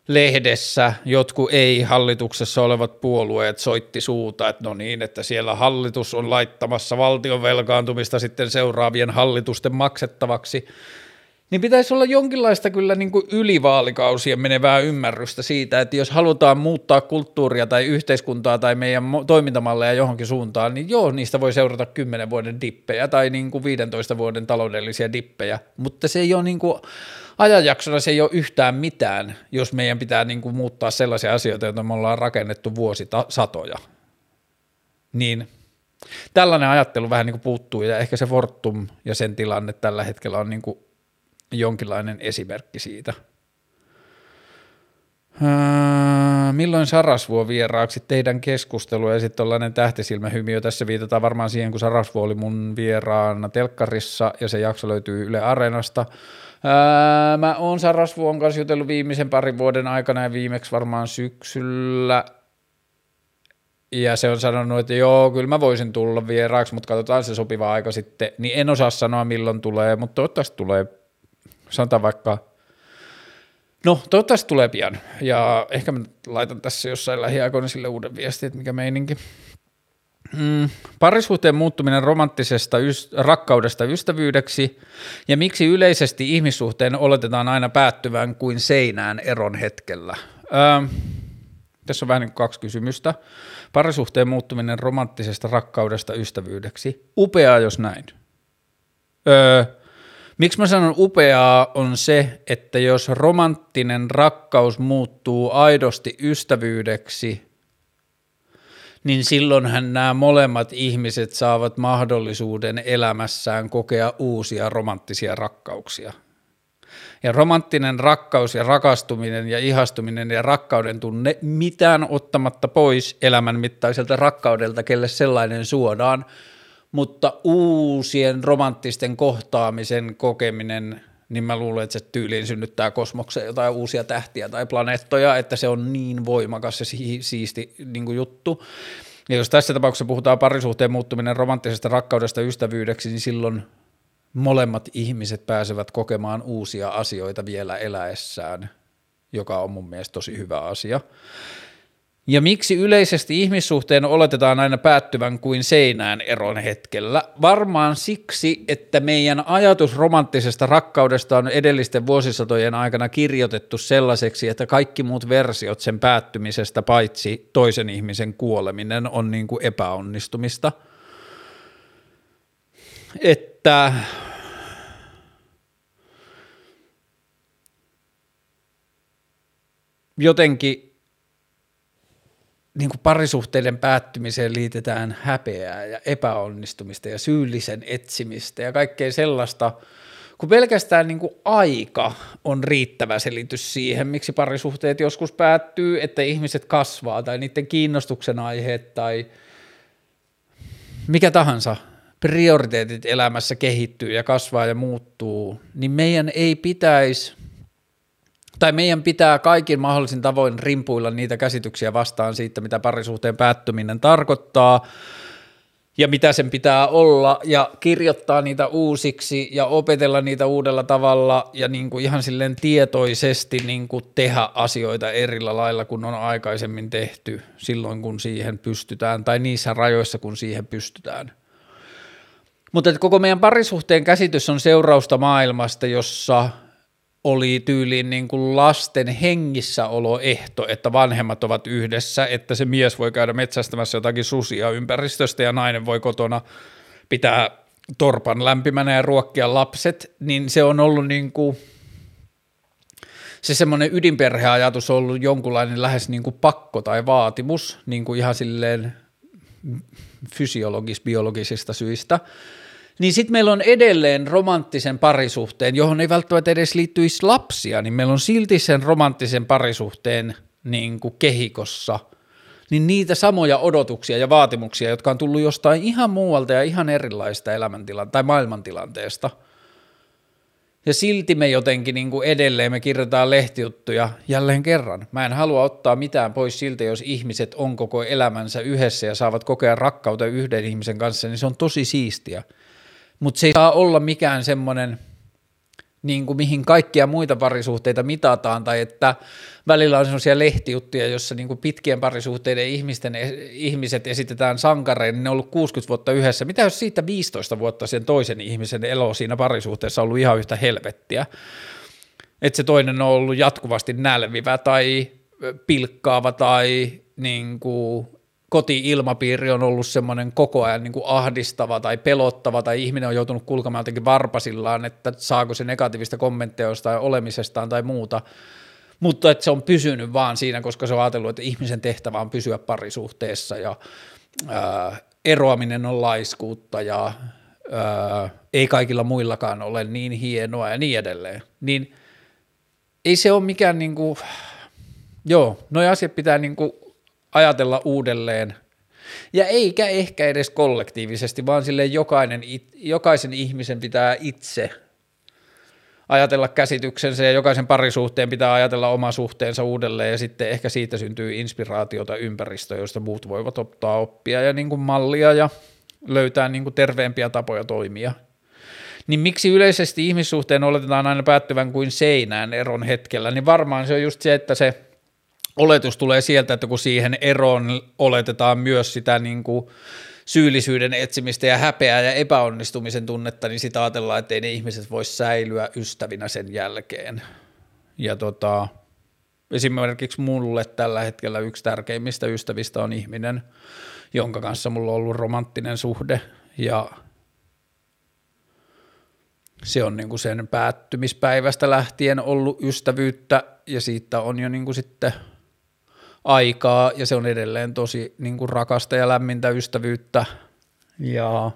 lehdessä. Jotkut ei-hallituksessa olevat puolueet soitti suuta, että no niin, että siellä hallitus on laittamassa valtion velkaantumista sitten seuraavien hallitusten maksettavaksi, niin pitäisi olla jonkinlaista kyllä niin kuin ylivaalikausien menevää ymmärrystä siitä, että jos halutaan muuttaa kulttuuria tai yhteiskuntaa tai meidän toimintamalleja johonkin suuntaan, niin joo, niistä voi seurata 10 vuoden dippejä tai niin kuin 15 vuoden taloudellisia dippejä, mutta se ei ole niin kuin ajanjaksona se ei ole yhtään mitään, jos meidän pitää niin kuin muuttaa sellaisia asioita, joita me ollaan rakennettu vuosisatoja. Niin tällainen ajattelu vähän niin kuin puuttuu ja ehkä se Fortum ja sen tilanne tällä hetkellä on niin kuin jonkinlainen esimerkki siitä. Öö, milloin Sarasvuo vieraaksi teidän keskustelu ja sitten tällainen tähtisilmähymiö, tässä viitataan varmaan siihen, kun Sarasvuo oli mun vieraana telkkarissa ja se jakso löytyy Yle Areenasta. Öö, mä oon Sarasvuon kanssa jutellut viimeisen parin vuoden aikana ja viimeksi varmaan syksyllä ja se on sanonut, että joo, kyllä mä voisin tulla vieraaksi, mutta katsotaan se sopiva aika sitten. Niin en osaa sanoa milloin tulee, mutta toivottavasti tulee, sanotaan vaikka, no toivottavasti tulee pian. Ja ehkä mä laitan tässä jossain lähiaikoina sille uuden viestin, että mikä meininki. Mm, parisuhteen muuttuminen romanttisesta yst- rakkaudesta ystävyydeksi ja miksi yleisesti ihmissuhteen oletetaan aina päättyvän kuin seinään eron hetkellä. Öö, tässä on vähän niin kuin kaksi kysymystä. Parisuhteen muuttuminen romanttisesta rakkaudesta ystävyydeksi. Upeaa, jos näin. Öö, miksi mä sanon upeaa on se, että jos romanttinen rakkaus muuttuu aidosti ystävyydeksi, niin silloinhan nämä molemmat ihmiset saavat mahdollisuuden elämässään kokea uusia romanttisia rakkauksia – ja romanttinen rakkaus ja rakastuminen ja ihastuminen ja rakkauden tunne mitään ottamatta pois elämän mittaiselta rakkaudelta, kelle sellainen suodaan, mutta uusien romanttisten kohtaamisen kokeminen, niin mä luulen, että se tyyliin synnyttää kosmokseen jotain uusia tähtiä tai planeettoja, että se on niin voimakas ja siisti niin juttu. Ja jos tässä tapauksessa puhutaan parisuhteen muuttuminen romanttisesta rakkaudesta ystävyydeksi, niin silloin molemmat ihmiset pääsevät kokemaan uusia asioita vielä eläessään, joka on mun mielestä tosi hyvä asia. Ja miksi yleisesti ihmissuhteen oletetaan aina päättyvän kuin seinään eron hetkellä? Varmaan siksi, että meidän ajatus romanttisesta rakkaudesta on edellisten vuosisatojen aikana kirjoitettu sellaiseksi, että kaikki muut versiot sen päättymisestä, paitsi toisen ihmisen kuoleminen, on niin kuin epäonnistumista. Että jotenkin niin kuin parisuhteiden päättymiseen liitetään häpeää ja epäonnistumista ja syyllisen etsimistä ja kaikkea sellaista, kun pelkästään niin kuin aika on riittävä selitys siihen, miksi parisuhteet joskus päättyy, että ihmiset kasvaa tai niiden kiinnostuksen aiheet tai mikä tahansa prioriteetit elämässä kehittyy ja kasvaa ja muuttuu, niin meidän ei pitäisi – tai meidän pitää kaikin mahdollisin tavoin rimpuilla niitä käsityksiä vastaan siitä, mitä parisuhteen päättyminen tarkoittaa, ja mitä sen pitää olla ja kirjoittaa niitä uusiksi ja opetella niitä uudella tavalla ja niin kuin ihan silleen tietoisesti niin kuin tehdä asioita erillä lailla kuin on aikaisemmin tehty silloin, kun siihen pystytään tai niissä rajoissa, kun siihen pystytään. Mutta koko meidän parisuhteen käsitys on seurausta maailmasta, jossa oli tyyliin niin kuin lasten hengissäoloehto, että vanhemmat ovat yhdessä, että se mies voi käydä metsästämässä jotakin susia ympäristöstä ja nainen voi kotona pitää torpan lämpimänä ja ruokkia lapset, niin se on ollut niin kuin, se semmoinen ydinperheajatus on ollut jonkunlainen lähes niin kuin pakko tai vaatimus, niin kuin ihan silleen fysiologis-biologisista syistä, niin sitten meillä on edelleen romanttisen parisuhteen, johon ei välttämättä edes liittyisi lapsia, niin meillä on silti sen romanttisen parisuhteen niin kuin kehikossa, niin niitä samoja odotuksia ja vaatimuksia, jotka on tullut jostain ihan muualta ja ihan erilaista elämäntilanteesta tai maailmantilanteesta. Ja silti me jotenkin niin kuin edelleen me kirjoitetaan lehtijuttuja jälleen kerran. Mä en halua ottaa mitään pois siltä, jos ihmiset on koko elämänsä yhdessä ja saavat kokea rakkautta yhden ihmisen kanssa, niin se on tosi siistiä mutta se ei saa olla mikään semmoinen, niin kuin mihin kaikkia muita parisuhteita mitataan, tai että välillä on sellaisia lehtijuttuja, jossa niin kuin pitkien parisuhteiden ihmisten, ihmiset esitetään sankareina, niin ne on ollut 60 vuotta yhdessä. Mitä jos siitä 15 vuotta sen toisen ihmisen elo siinä parisuhteessa on ollut ihan yhtä helvettiä? Että se toinen on ollut jatkuvasti nälvivä tai pilkkaava tai niin kuin koti-ilmapiiri on ollut semmoinen koko ajan niin kuin ahdistava tai pelottava tai ihminen on joutunut kulkemaan jotenkin varpasillaan, että saako se negatiivista kommentteja jostain olemisestaan tai muuta, mutta että se on pysynyt vaan siinä, koska se on ajatellut, että ihmisen tehtävä on pysyä parisuhteessa ja ää, eroaminen on laiskuutta ja ää, ei kaikilla muillakaan ole niin hienoa ja niin edelleen, niin ei se ole mikään niin kuin, joo, noi asiat pitää niin kuin ajatella uudelleen, ja eikä ehkä edes kollektiivisesti, vaan sille jokainen, jokaisen ihmisen pitää itse ajatella käsityksensä ja jokaisen parisuhteen pitää ajatella oma suhteensa uudelleen. Ja sitten ehkä siitä syntyy inspiraatiota ympäristöä, josta muut voivat ottaa oppia ja niin kuin mallia ja löytää niin kuin terveempiä tapoja toimia. Niin miksi yleisesti ihmissuhteen oletetaan aina päättyvän kuin seinään eron hetkellä, niin varmaan se on just se, että se oletus tulee sieltä, että kun siihen eroon oletetaan myös sitä niin kuin syyllisyyden etsimistä ja häpeää ja epäonnistumisen tunnetta, niin sitä ajatellaan, että ei ne ihmiset voi säilyä ystävinä sen jälkeen. Ja tota, esimerkiksi mulle tällä hetkellä yksi tärkeimmistä ystävistä on ihminen, jonka kanssa mulla on ollut romanttinen suhde ja se on niin kuin sen päättymispäivästä lähtien ollut ystävyyttä ja siitä on jo niin kuin sitten – aikaa ja se on edelleen tosi niin kuin rakasta ja lämmintä ystävyyttä ja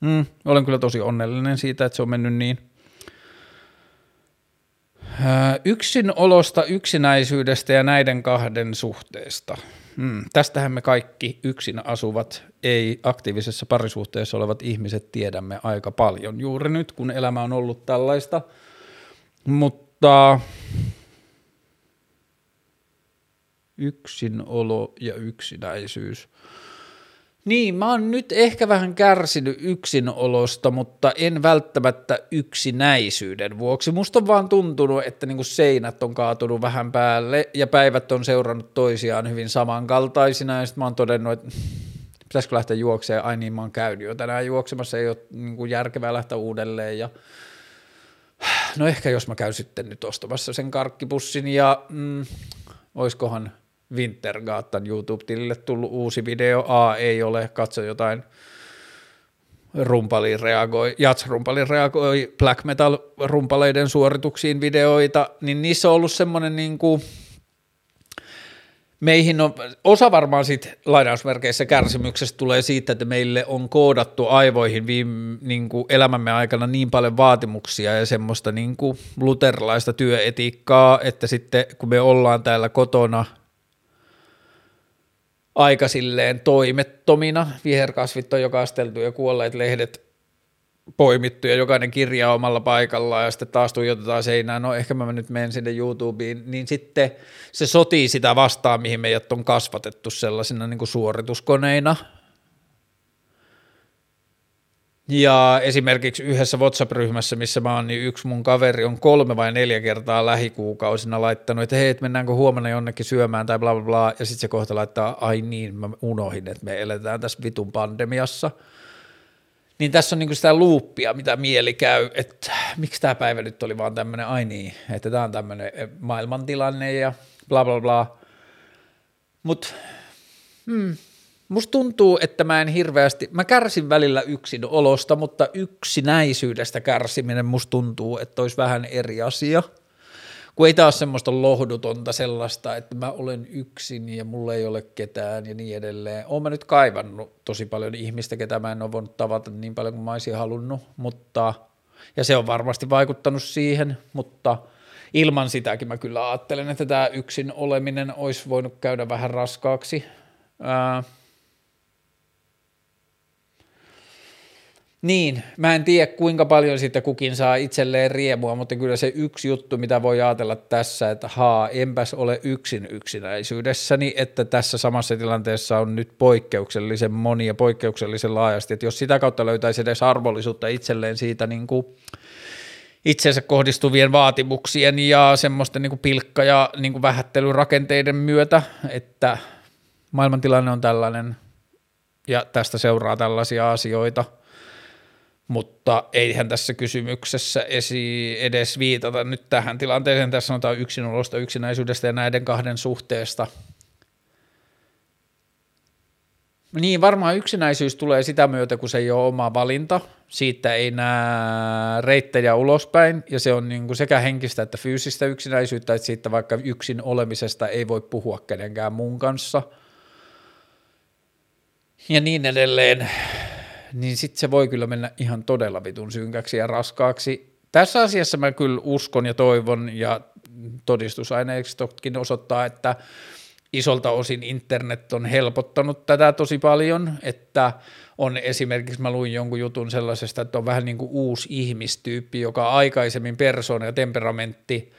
mm, olen kyllä tosi onnellinen siitä, että se on mennyt niin. Yksin olosta, yksinäisyydestä ja näiden kahden suhteesta. Mm, tästähän me kaikki yksin asuvat, ei aktiivisessa parisuhteessa olevat ihmiset tiedämme aika paljon juuri nyt, kun elämä on ollut tällaista. Mutta yksinolo ja yksinäisyys. Niin, mä oon nyt ehkä vähän kärsinyt yksinolosta, mutta en välttämättä yksinäisyyden vuoksi. Musta on vaan tuntunut, että niinku seinät on kaatunut vähän päälle ja päivät on seurannut toisiaan hyvin samankaltaisina ja sitten mä oon todennut, että pitäisikö lähteä juokseen, ai niin mä oon käynyt jo tänään juoksemassa, ei ole niinku järkevää lähteä uudelleen ja no ehkä jos mä käyn sitten nyt ostamassa sen karkkipussin ja mm, oiskohan Wintergatan YouTube-tilille tullut uusi video, A ei ole, katso jotain rumpali reagoi, jats-rumpali reagoi black metal rumpaleiden suorituksiin videoita, niin niissä on ollut semmoinen niin kuin, meihin on, osa varmaan siitä lainausmerkeissä kärsimyksestä tulee siitä, että meille on koodattu aivoihin viime, niin kuin elämämme aikana niin paljon vaatimuksia ja semmoista niin kuin luterilaista työetiikkaa, että sitten kun me ollaan täällä kotona – aika silleen toimettomina. Viherkasvit on jo kasteltu ja kuolleet lehdet poimittu ja jokainen kirja omalla paikallaan ja sitten taas tuijotetaan seinään, no ehkä mä nyt menen sinne YouTubeen, niin sitten se sotii sitä vastaan, mihin meidät on kasvatettu sellaisina niin kuin suorituskoneina. Ja esimerkiksi yhdessä WhatsApp-ryhmässä, missä mä oon, niin yksi mun kaveri on kolme vai neljä kertaa lähikuukausina laittanut, että hei, et mennäänkö huomenna jonnekin syömään tai bla bla bla, ja sitten se kohta laittaa, ai niin, mä unohdin, että me eletään tässä vitun pandemiassa. Niin tässä on niinku sitä luuppia, mitä mieli käy, että miksi tämä päivä nyt oli vaan tämmöinen, ai niin, että tämä on tämmöinen maailmantilanne ja bla bla bla. Mutta hmm, Musta tuntuu, että mä en hirveästi, mä kärsin välillä yksin olosta, mutta yksinäisyydestä kärsiminen musta tuntuu, että olisi vähän eri asia. Kun ei taas semmoista lohdutonta sellaista, että mä olen yksin ja mulla ei ole ketään ja niin edelleen. Oon mä nyt kaivannut tosi paljon ihmistä, ketä mä en ole voinut tavata niin paljon kuin mä olisin halunnut, mutta, ja se on varmasti vaikuttanut siihen, mutta ilman sitäkin mä kyllä ajattelen, että tämä yksin oleminen olisi voinut käydä vähän raskaaksi. Ää, Niin, mä en tiedä kuinka paljon siitä kukin saa itselleen riemua, mutta kyllä se yksi juttu, mitä voi ajatella tässä, että haa, enpäs ole yksin yksinäisyydessäni, että tässä samassa tilanteessa on nyt poikkeuksellisen moni ja poikkeuksellisen laajasti, että jos sitä kautta löytäisi edes arvollisuutta itselleen siitä niin kuin itsensä kohdistuvien vaatimuksien ja semmoisten niin kuin pilkka- ja niin kuin vähättelyrakenteiden myötä, että maailmantilanne on tällainen ja tästä seuraa tällaisia asioita – mutta eihän tässä kysymyksessä esi edes viitata nyt tähän tilanteeseen. Tässä sanotaan yksinolosta, yksinäisyydestä ja näiden kahden suhteesta. Niin, varmaan yksinäisyys tulee sitä myötä, kun se ei ole oma valinta. Siitä ei näe reittejä ulospäin, ja se on niin kuin sekä henkistä että fyysistä yksinäisyyttä, että siitä vaikka yksin olemisesta ei voi puhua kenenkään muun kanssa. Ja niin edelleen niin sitten se voi kyllä mennä ihan todella vitun synkäksi ja raskaaksi. Tässä asiassa mä kyllä uskon ja toivon, ja todistusaineistokin osoittaa, että isolta osin internet on helpottanut tätä tosi paljon, että on esimerkiksi, mä luin jonkun jutun sellaisesta, että on vähän niin kuin uusi ihmistyyppi, joka aikaisemmin persoona ja temperamentti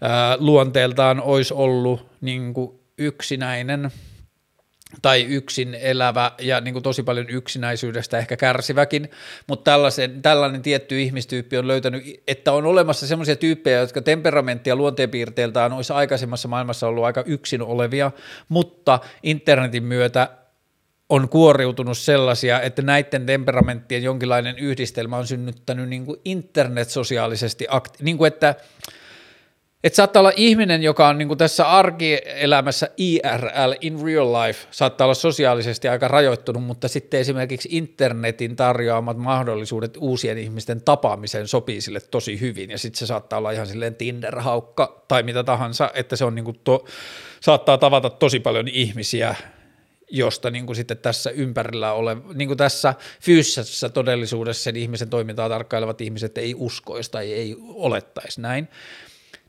ää, luonteeltaan olisi ollut niin kuin yksinäinen – tai yksin elävä ja niin kuin tosi paljon yksinäisyydestä ehkä kärsiväkin, mutta tällaisen, tällainen tietty ihmistyyppi on löytänyt, että on olemassa sellaisia tyyppejä, jotka temperamentti ja luonteenpiirteiltään olisi aikaisemmassa maailmassa ollut aika yksin olevia, mutta internetin myötä on kuoriutunut sellaisia, että näiden temperamenttien jonkinlainen yhdistelmä on synnyttänyt niin kuin internet-sosiaalisesti, akti- niin kuin että että saattaa olla ihminen, joka on niin tässä arkielämässä IRL, in real life, saattaa olla sosiaalisesti aika rajoittunut, mutta sitten esimerkiksi internetin tarjoamat mahdollisuudet uusien ihmisten tapaamiseen sopii sille tosi hyvin, ja sitten se saattaa olla ihan silleen Tinder-haukka tai mitä tahansa, että se on niin to, saattaa tavata tosi paljon ihmisiä, josta niin kuin sitten tässä ympärillä ole, niin kuin tässä fyysisessä todellisuudessa sen ihmisen toimintaa tarkkailevat ihmiset ei uskoisi tai ei olettaisi näin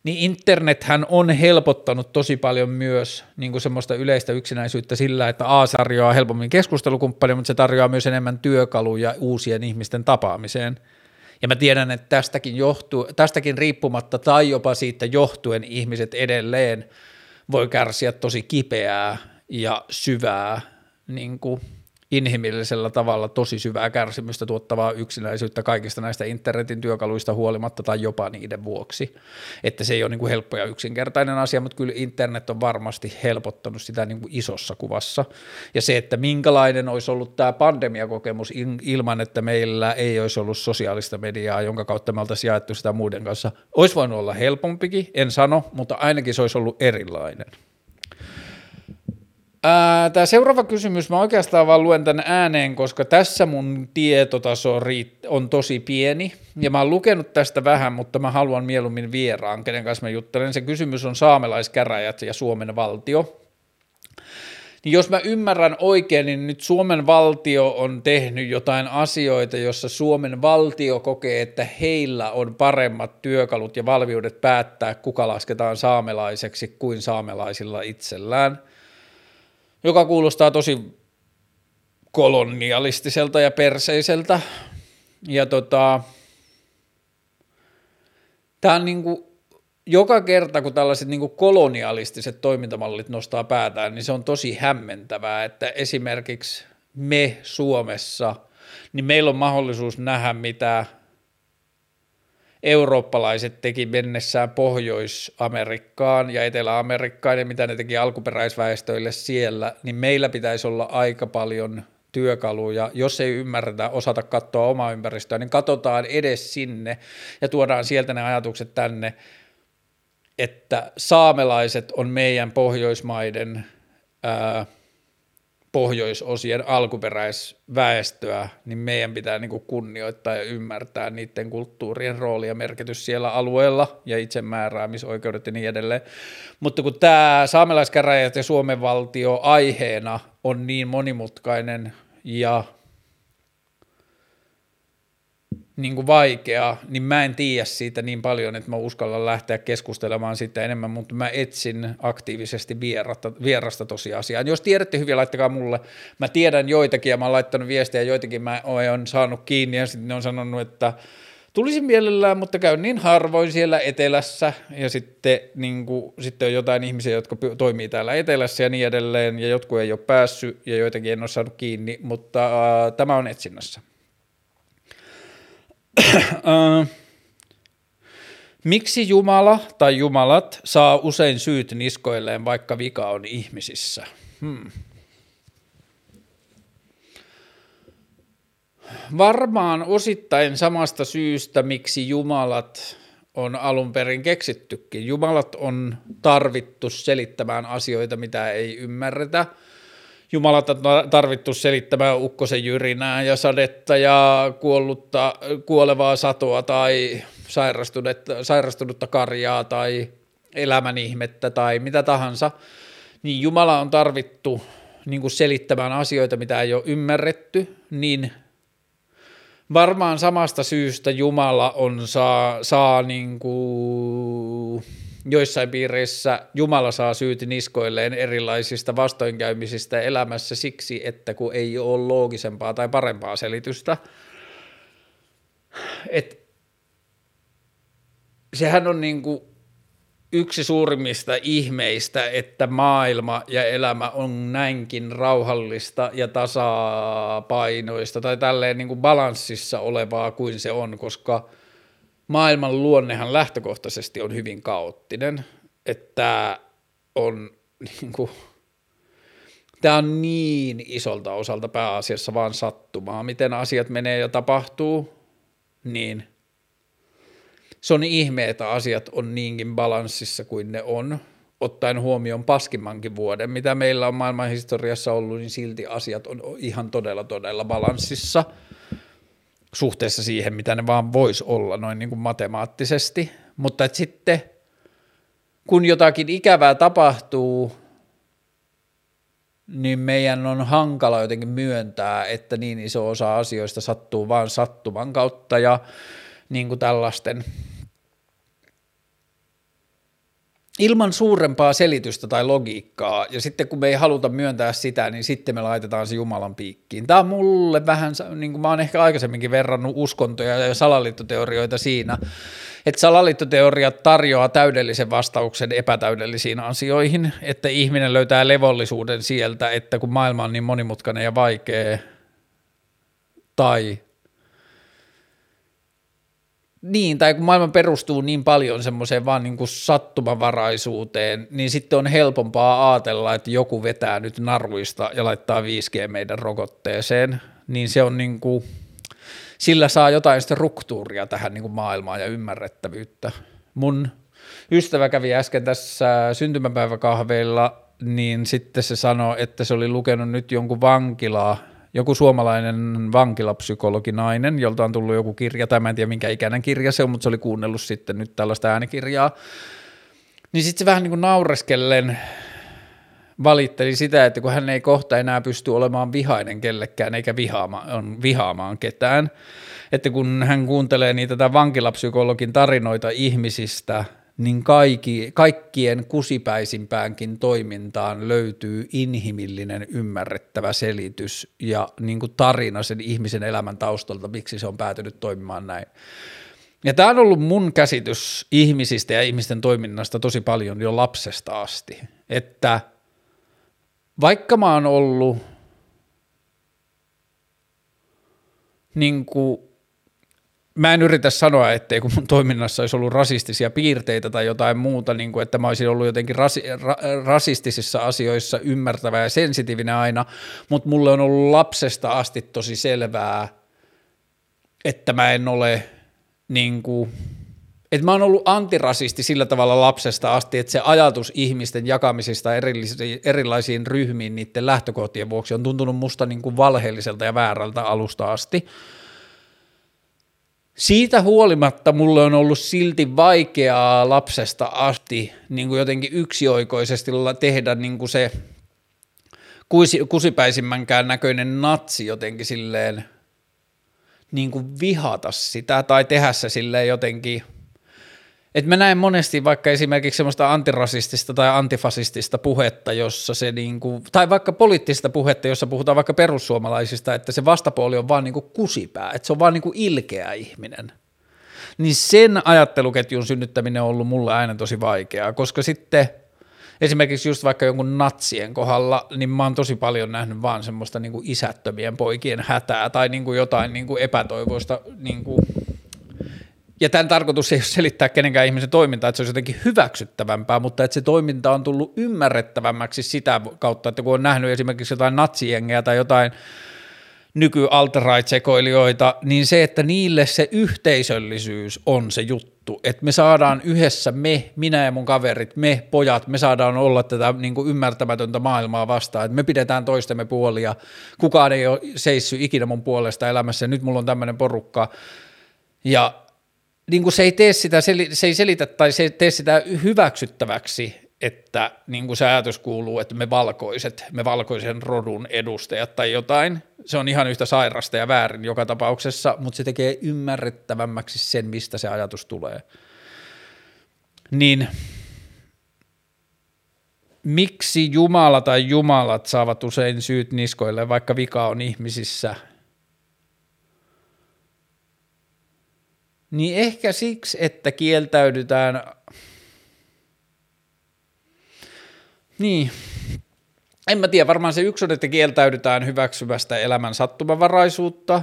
niin internethän on helpottanut tosi paljon myös niin kuin semmoista yleistä yksinäisyyttä sillä, että A tarjoaa helpommin keskustelukumppania, mutta se tarjoaa myös enemmän työkaluja uusien ihmisten tapaamiseen. Ja mä tiedän, että tästäkin, johtuu, tästäkin riippumatta tai jopa siitä johtuen ihmiset edelleen voi kärsiä tosi kipeää ja syvää niin kuin inhimillisellä tavalla tosi syvää kärsimystä tuottavaa yksinäisyyttä kaikista näistä internetin työkaluista huolimatta tai jopa niiden vuoksi. Että se ei ole niin kuin helppo ja yksinkertainen asia, mutta kyllä internet on varmasti helpottanut sitä niin kuin isossa kuvassa. Ja se, että minkälainen olisi ollut tämä pandemiakokemus ilman, että meillä ei olisi ollut sosiaalista mediaa, jonka kautta me oltaisiin jaettu sitä muiden kanssa, olisi voinut olla helpompikin, en sano, mutta ainakin se olisi ollut erilainen. Tämä seuraava kysymys, mä oikeastaan vaan luen tämän ääneen, koska tässä mun tietotaso on tosi pieni, ja mä oon lukenut tästä vähän, mutta mä haluan mieluummin vieraan, kenen kanssa mä juttelen. Se kysymys on saamelaiskäräjät ja Suomen valtio. Niin jos mä ymmärrän oikein, niin nyt Suomen valtio on tehnyt jotain asioita, jossa Suomen valtio kokee, että heillä on paremmat työkalut ja valmiudet päättää, kuka lasketaan saamelaiseksi kuin saamelaisilla itsellään – joka kuulostaa tosi kolonialistiselta ja perseiseltä. Ja tota, tämä on niin kuin, joka kerta, kun tällaiset niin kolonialistiset toimintamallit nostaa päätään, niin se on tosi hämmentävää, että esimerkiksi me Suomessa niin meillä on mahdollisuus nähdä, mitä eurooppalaiset teki mennessään Pohjois-Amerikkaan ja Etelä-Amerikkaan ja mitä ne teki alkuperäisväestöille siellä, niin meillä pitäisi olla aika paljon työkaluja, jos ei ymmärretä, osata katsoa omaa ympäristöä, niin katsotaan edes sinne ja tuodaan sieltä ne ajatukset tänne, että saamelaiset on meidän Pohjoismaiden ää, pohjoisosien alkuperäisväestöä, niin meidän pitää niin kuin kunnioittaa ja ymmärtää niiden kulttuurien rooli ja merkitys siellä alueella ja itsemääräämisoikeudet ja niin edelleen. Mutta kun tämä saamelaiskäräjät ja Suomen valtio aiheena on niin monimutkainen ja niin kuin vaikea, niin mä en tiedä siitä niin paljon, että mä uskallan lähteä keskustelemaan siitä enemmän, mutta mä etsin aktiivisesti vierasta, vierasta tosiasiaa. Jos tiedätte hyvin, laittakaa mulle. Mä tiedän joitakin ja mä oon laittanut viestejä, joitakin mä oon saanut kiinni ja sitten ne on sanonut, että tulisin mielellään, mutta käyn niin harvoin siellä etelässä ja sitten, niin kuin, sitten on jotain ihmisiä, jotka toimii täällä etelässä ja niin edelleen ja jotkut ei ole päässyt ja joitakin en ole saanut kiinni, mutta äh, tämä on etsinnässä. Uh, miksi Jumala tai Jumalat saa usein syyt niskoilleen, vaikka vika on ihmisissä? Hmm. Varmaan osittain samasta syystä, miksi Jumalat on alun perin keksittykin. Jumalat on tarvittu selittämään asioita, mitä ei ymmärretä – Jumalata tarvittu selittämään ukkosen jyrinää ja sadetta ja kuollutta, kuolevaa satoa tai sairastunutta, sairastunutta karjaa tai elämän ihmettä tai mitä tahansa, niin Jumala on tarvittu niin kuin selittämään asioita, mitä ei ole ymmärretty, niin varmaan samasta syystä Jumala on saa, saa niin kuin joissain piireissä Jumala saa syyt niskoilleen erilaisista vastoinkäymisistä elämässä siksi, että kun ei ole loogisempaa tai parempaa selitystä. Et sehän on niin kuin yksi suurimmista ihmeistä, että maailma ja elämä on näinkin rauhallista ja tasapainoista tai tälleen niin kuin balanssissa olevaa kuin se on, koska – maailman luonnehan lähtökohtaisesti on hyvin kaoottinen, että on niin kuin, tämä on niin isolta osalta pääasiassa vaan sattumaa, miten asiat menee ja tapahtuu, niin se on ihme, että asiat on niinkin balanssissa kuin ne on, ottaen huomioon paskimmankin vuoden, mitä meillä on maailman historiassa ollut, niin silti asiat on ihan todella todella balanssissa – suhteessa siihen, mitä ne vaan voisi olla noin niin kuin matemaattisesti, mutta että sitten kun jotakin ikävää tapahtuu, niin meidän on hankala jotenkin myöntää, että niin iso osa asioista sattuu vain sattuman kautta ja niin kuin tällaisten ilman suurempaa selitystä tai logiikkaa, ja sitten kun me ei haluta myöntää sitä, niin sitten me laitetaan se Jumalan piikkiin. Tämä on mulle vähän, niin kuin mä oon ehkä aikaisemminkin verrannut uskontoja ja salaliittoteorioita siinä, että salaliittoteoriat tarjoaa täydellisen vastauksen epätäydellisiin asioihin, että ihminen löytää levollisuuden sieltä, että kun maailma on niin monimutkainen ja vaikea, tai niin, tai kun maailma perustuu niin paljon semmoiseen vaan niin kuin sattumanvaraisuuteen, niin sitten on helpompaa ajatella, että joku vetää nyt naruista ja laittaa 5G meidän rokotteeseen, niin se on niin kuin, sillä saa jotain struktuuria tähän niin kuin maailmaan ja ymmärrettävyyttä. Mun ystävä kävi äsken tässä syntymäpäiväkahveilla, niin sitten se sanoi, että se oli lukenut nyt jonkun vankilaa – joku suomalainen vankilapsykologi nainen, jolta on tullut joku kirja, tai mä en tiedä minkä ikäinen kirja se on, mutta se oli kuunnellut sitten nyt tällaista äänikirjaa, niin sitten se vähän niin kuin naureskellen valitteli sitä, että kun hän ei kohta enää pysty olemaan vihainen kellekään eikä vihaama, on vihaamaan ketään, että kun hän kuuntelee niitä tämän vankilapsykologin tarinoita ihmisistä – niin kaikki, kaikkien kusipäisimpäänkin toimintaan löytyy inhimillinen ymmärrettävä selitys ja niin kuin tarina sen ihmisen elämän taustalta, miksi se on päätynyt toimimaan näin. Ja tämä on ollut mun käsitys ihmisistä ja ihmisten toiminnasta tosi paljon jo lapsesta asti, että vaikka mä oon ollut niin kuin, mä en yritä sanoa, ettei kun mun toiminnassa olisi ollut rasistisia piirteitä tai jotain muuta, niin kuin, että mä olisin ollut jotenkin rasi, ra, rasistisissa asioissa ymmärtävä ja sensitiivinen aina, mutta mulle on ollut lapsesta asti tosi selvää, että mä en ole niin kuin, että mä oon ollut antirasisti sillä tavalla lapsesta asti, että se ajatus ihmisten jakamisesta erilaisiin ryhmiin niiden lähtökohtien vuoksi on tuntunut musta niin kuin valheelliselta ja väärältä alusta asti. Siitä huolimatta mulle on ollut silti vaikeaa lapsesta asti niin kuin jotenkin yksioikoisesti tehdä niin kuin se kusipäisimmänkään näköinen natsi jotenkin silleen niin kuin vihata sitä tai tehdä se silleen jotenkin – et mä näen monesti vaikka esimerkiksi semmoista antirasistista tai antifasistista puhetta, jossa se niinku, tai vaikka poliittista puhetta, jossa puhutaan vaikka perussuomalaisista, että se vastapuoli on vaan niinku kusipää, että se on vaan niinku ilkeä ihminen. Niin sen ajatteluketjun synnyttäminen on ollut mulle aina tosi vaikeaa, koska sitten esimerkiksi just vaikka jonkun natsien kohdalla, niin mä oon tosi paljon nähnyt vaan semmoista niinku isättömien poikien hätää tai niinku jotain niinku epätoivoista niinku ja tämän tarkoitus ei ole selittää kenenkään ihmisen toimintaa, että se olisi jotenkin hyväksyttävämpää, mutta että se toiminta on tullut ymmärrettävämmäksi sitä kautta, että kun on nähnyt esimerkiksi jotain natsijengejä tai jotain nyky sekoilijoita niin se, että niille se yhteisöllisyys on se juttu, että me saadaan yhdessä me, minä ja mun kaverit, me pojat, me saadaan olla tätä niin kuin ymmärtämätöntä maailmaa vastaan, että me pidetään toistemme puolia, kukaan ei ole seissy ikinä mun puolesta elämässä, nyt mulla on tämmöinen porukka, ja niin kuin se ei tee sitä, se ei selitä tai se ei tee sitä hyväksyttäväksi, että niin kuin se ajatus kuuluu, että me valkoiset, me valkoisen rodun edustajat tai jotain, se on ihan yhtä sairasta ja väärin joka tapauksessa, mutta se tekee ymmärrettävämmäksi sen, mistä se ajatus tulee. Niin miksi Jumala tai Jumalat saavat usein syyt niskoille, vaikka vika on ihmisissä – Niin ehkä siksi, että kieltäydytään, niin, en mä tiedä, varmaan se yksi on, että kieltäydytään hyväksyvästä elämän sattumavaraisuutta,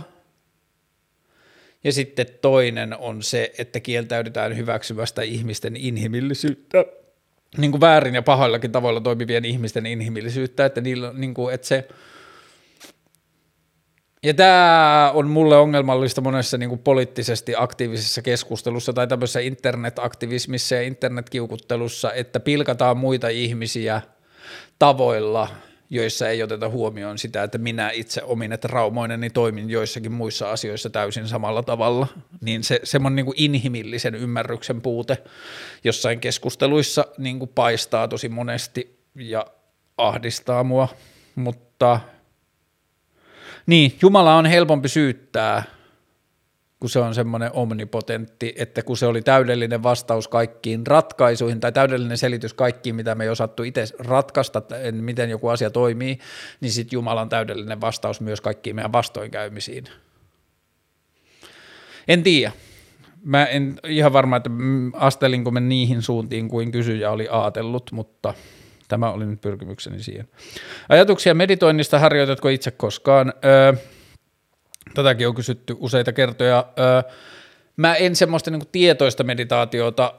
ja sitten toinen on se, että kieltäydytään hyväksyvästä ihmisten inhimillisyyttä, niin kuin väärin ja pahoillakin tavoilla toimivien ihmisten inhimillisyyttä, että, niillä, niin kuin, että se – ja tämä on mulle ongelmallista monessa niin kuin poliittisesti aktiivisessa keskustelussa tai tämmöisessä internetaktivismissa ja internetkiukuttelussa, että pilkataan muita ihmisiä tavoilla, joissa ei oteta huomioon sitä, että minä itse omin, että raumoinen, niin toimin joissakin muissa asioissa täysin samalla tavalla. Niin se semmoinen niin kuin inhimillisen ymmärryksen puute jossain keskusteluissa niin kuin paistaa tosi monesti ja ahdistaa mua, mutta – niin, Jumala on helpompi syyttää, kun se on semmoinen omnipotentti, että kun se oli täydellinen vastaus kaikkiin ratkaisuihin tai täydellinen selitys kaikkiin, mitä me ei osattu itse ratkaista, miten joku asia toimii, niin sitten Jumalan täydellinen vastaus myös kaikkiin meidän vastoinkäymisiin. En tiedä. Mä en ihan varma, että astelinko me niihin suuntiin kuin kysyjä oli ajatellut, mutta – Tämä oli nyt pyrkimykseni siihen. Ajatuksia meditoinnista harjoitatko itse koskaan? Öö, tätäkin on kysytty useita kertoja. Öö, mä en semmoista niin tietoista meditaatiota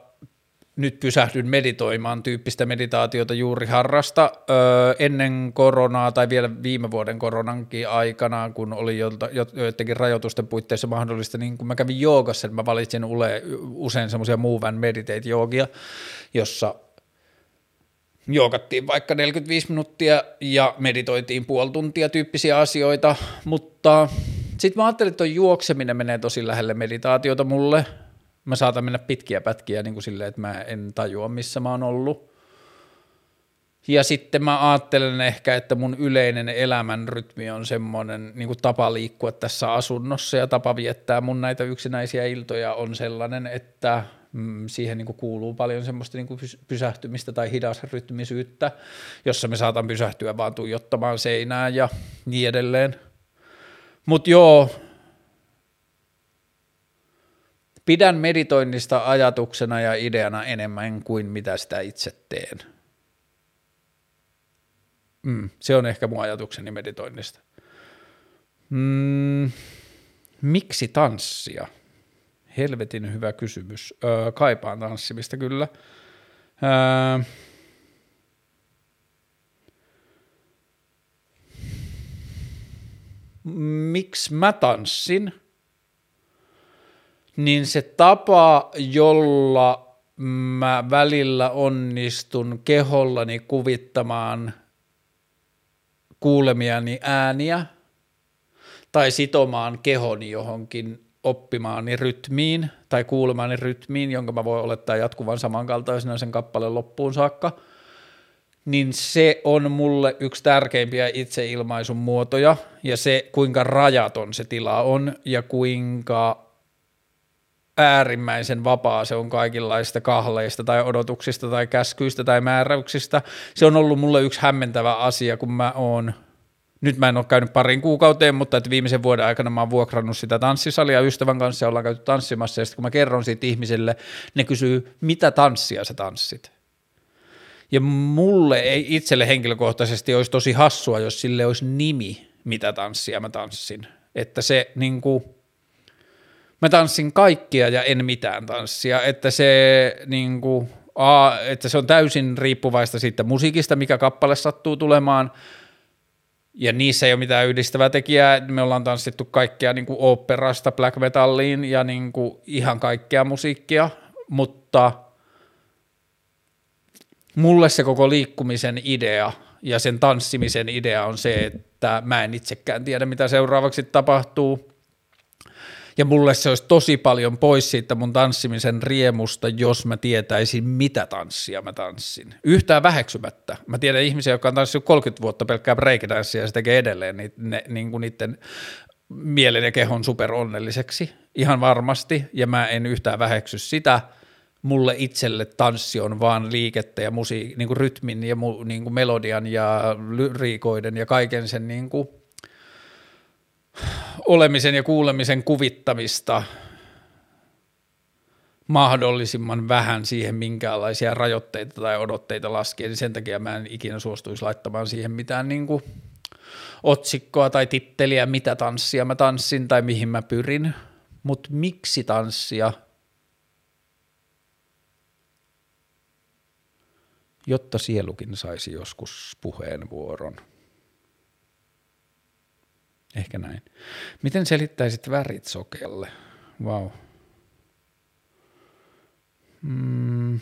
nyt pysähdyn meditoimaan tyyppistä meditaatiota juuri harrasta öö, ennen koronaa tai vielä viime vuoden koronankin aikana, kun oli joidenkin rajoitusten puitteissa mahdollista, niin kun mä kävin joogassa, niin mä valitsin usein semmoisia move and meditate joogia, jossa jookattiin vaikka 45 minuuttia ja meditoitiin puoli tuntia tyyppisiä asioita, mutta sitten mä ajattelin, että juokseminen menee tosi lähelle meditaatiota mulle. Mä saatan mennä pitkiä pätkiä niin kuin silleen, että mä en tajua, missä mä oon ollut. Ja sitten mä ajattelen ehkä, että mun yleinen elämän rytmi on semmoinen niin kuin tapa liikkua tässä asunnossa ja tapa viettää mun näitä yksinäisiä iltoja on sellainen, että Mm, siihen niin kuin kuuluu paljon semmoista niin kuin pysähtymistä tai hidasrytmisyyttä, jossa me saatan pysähtyä vaan tuijottamaan seinää ja niin edelleen. Mutta joo, pidän meditoinnista ajatuksena ja ideana enemmän kuin mitä sitä itse teen. Mm, se on ehkä mun ajatukseni meditoinnista. Mm, Miksi tanssia? Helvetin hyvä kysymys. Öö, kaipaan tanssimista kyllä. Öö, miksi mä tanssin? Niin se tapa, jolla mä välillä onnistun kehollani kuvittamaan kuulemiani ääniä tai sitomaan kehoni johonkin oppimaani rytmiin tai kuulemaani rytmiin, jonka mä voin olettaa jatkuvan samankaltaisena sen kappaleen loppuun saakka, niin se on mulle yksi tärkeimpiä itseilmaisun muotoja ja se, kuinka rajaton se tila on ja kuinka äärimmäisen vapaa se on kaikenlaista kahleista tai odotuksista tai käskyistä tai määräyksistä. Se on ollut mulle yksi hämmentävä asia, kun mä oon nyt mä en ole käynyt parin kuukauteen, mutta että viimeisen vuoden aikana mä oon vuokrannut sitä tanssisalia ystävän kanssa ja ollaan käyty tanssimassa ja sitten kun mä kerron siitä ihmisille, ne kysyy, mitä tanssia sä tanssit? Ja mulle ei itselle henkilökohtaisesti olisi tosi hassua, jos sille olisi nimi, mitä tanssia mä tanssin. Että se niin kuin, mä tanssin kaikkia ja en mitään tanssia, että se niin kuin, a, että se on täysin riippuvaista siitä musiikista, mikä kappale sattuu tulemaan – ja niissä ei ole mitään yhdistävää tekijää. Me ollaan tanssittu kaikkea niin kuin operasta black metalliin ja niin kuin ihan kaikkea musiikkia, mutta mulle se koko liikkumisen idea ja sen tanssimisen idea on se, että mä en itsekään tiedä, mitä seuraavaksi tapahtuu. Ja mulle se olisi tosi paljon pois siitä mun tanssimisen riemusta, jos mä tietäisin, mitä tanssia mä tanssin. Yhtään väheksymättä. Mä tiedän ihmisiä, jotka on tanssittu 30 vuotta pelkkää breakdanssia ja se tekee edelleen ni, ne, niin kuin niiden mielen ja kehon superonnelliseksi. Ihan varmasti. Ja mä en yhtään väheksy sitä. Mulle itselle tanssi on vaan liikettä ja musiik, niin kuin rytmin ja mu, niin kuin melodian ja lyriikoiden ja kaiken sen niin kuin – olemisen ja kuulemisen kuvittamista mahdollisimman vähän siihen minkäänlaisia rajoitteita tai odotteita laskien, niin sen takia mä en ikinä suostuisi laittamaan siihen mitään niin kuin otsikkoa tai titteliä, mitä tanssia mä tanssin tai mihin mä pyrin, mutta miksi tanssia, jotta sielukin saisi joskus puheenvuoron. Ehkä näin. Miten selittäisit värit sokelle? Wow. Mm.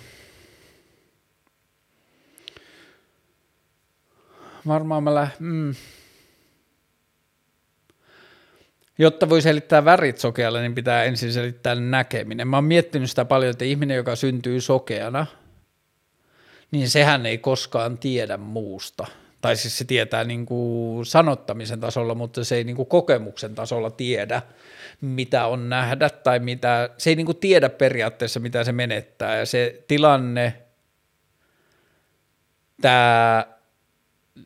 Varmaan mä lä- mm. Jotta voi selittää värit sokealle, niin pitää ensin selittää näkeminen. Mä oon miettinyt sitä paljon, että ihminen, joka syntyy sokeana, niin sehän ei koskaan tiedä muusta – tai siis se tietää niin kuin sanottamisen tasolla, mutta se ei niin kuin kokemuksen tasolla tiedä, mitä on nähdä tai mitä, se ei niin kuin tiedä periaatteessa, mitä se menettää. Ja se tilanne, tämä,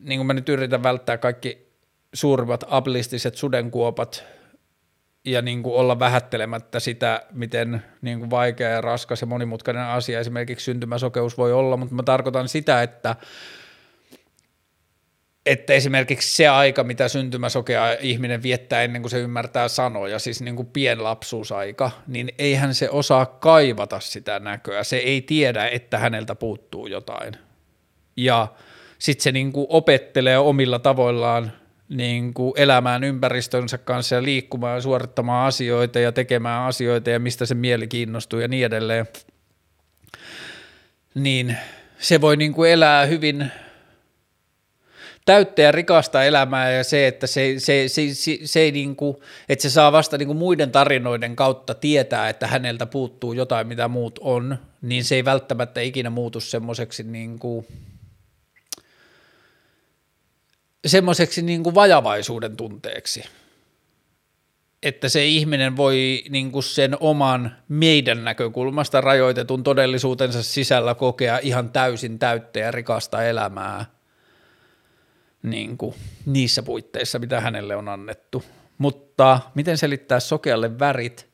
niin kuin mä nyt yritän välttää kaikki suurimmat ablistiset sudenkuopat ja niin kuin olla vähättelemättä sitä, miten niin kuin vaikea ja raskas ja monimutkainen asia esimerkiksi syntymäsokeus voi olla, mutta mä tarkoitan sitä, että että esimerkiksi se aika, mitä syntymäsokea ihminen viettää ennen kuin se ymmärtää sanoja, siis niin kuin pienlapsuusaika, niin eihän se osaa kaivata sitä näköä. Se ei tiedä, että häneltä puuttuu jotain. Ja sitten se niin kuin opettelee omilla tavoillaan niin kuin elämään ympäristönsä kanssa ja liikkumaan ja suorittamaan asioita ja tekemään asioita ja mistä se mieli kiinnostuu ja niin edelleen. Niin se voi niin kuin elää hyvin täyttä ja rikasta elämää ja se, että se, se, se, se, se ei niin kuin, että se saa vasta niin kuin muiden tarinoiden kautta tietää, että häneltä puuttuu jotain, mitä muut on, niin se ei välttämättä ikinä muutu semmoiseksi niin kuin, semmoiseksi niin kuin vajavaisuuden tunteeksi. Että se ihminen voi niin kuin sen oman meidän näkökulmasta rajoitetun todellisuutensa sisällä kokea ihan täysin täyttä ja rikasta elämää – niin kuin, niissä puitteissa, mitä hänelle on annettu. Mutta miten selittää sokealle värit?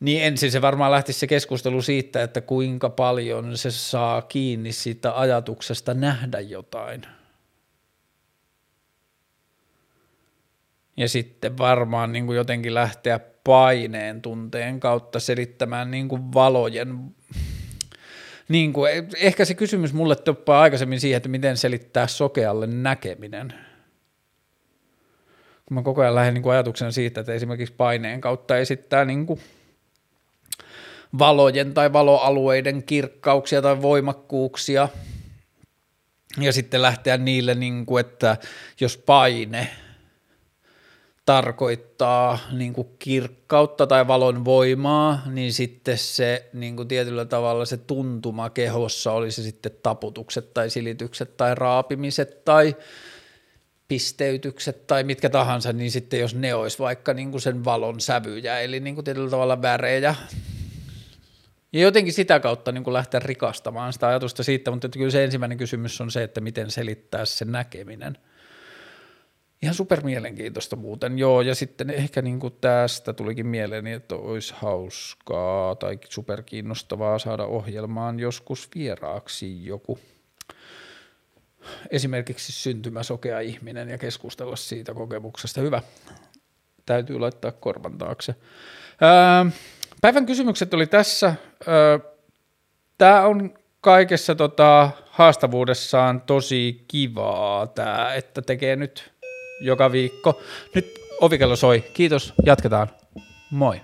Niin ensin se varmaan lähtisi se keskustelu siitä, että kuinka paljon se saa kiinni siitä ajatuksesta nähdä jotain. Ja sitten varmaan niin kuin jotenkin lähteä paineen tunteen kautta selittämään niin kuin valojen niin kuin, ehkä se kysymys mulle toppaa aikaisemmin siihen, että miten selittää sokealle näkeminen. Kun mä koko ajan lähden niin kuin siitä, että esimerkiksi paineen kautta esittää niin kuin valojen tai valoalueiden kirkkauksia tai voimakkuuksia, ja sitten lähteä niille, niin kuin, että jos paine tarkoittaa niin kuin kirkkautta tai valon voimaa, niin sitten se niin kuin tietyllä tavalla se tuntuma kehossa, oli se sitten taputukset tai silitykset tai raapimiset tai pisteytykset tai mitkä tahansa, niin sitten jos ne olisi vaikka niin kuin sen valon sävyjä, eli niin kuin tietyllä tavalla värejä, ja jotenkin sitä kautta niin kuin lähteä rikastamaan sitä ajatusta siitä, mutta kyllä se ensimmäinen kysymys on se, että miten selittää se näkeminen – Ihan super mielenkiintoista muuten, joo, ja sitten ehkä niin kuin tästä tulikin mieleeni, että olisi hauskaa tai super kiinnostavaa saada ohjelmaan joskus vieraaksi joku esimerkiksi syntymäsokea ihminen ja keskustella siitä kokemuksesta. Hyvä, täytyy laittaa korvan taakse. päivän kysymykset oli tässä. Tämä on kaikessa tota, haastavuudessaan tosi kivaa, tämä, että tekee nyt joka viikko. Nyt ovikello soi. Kiitos, jatketaan. Moi.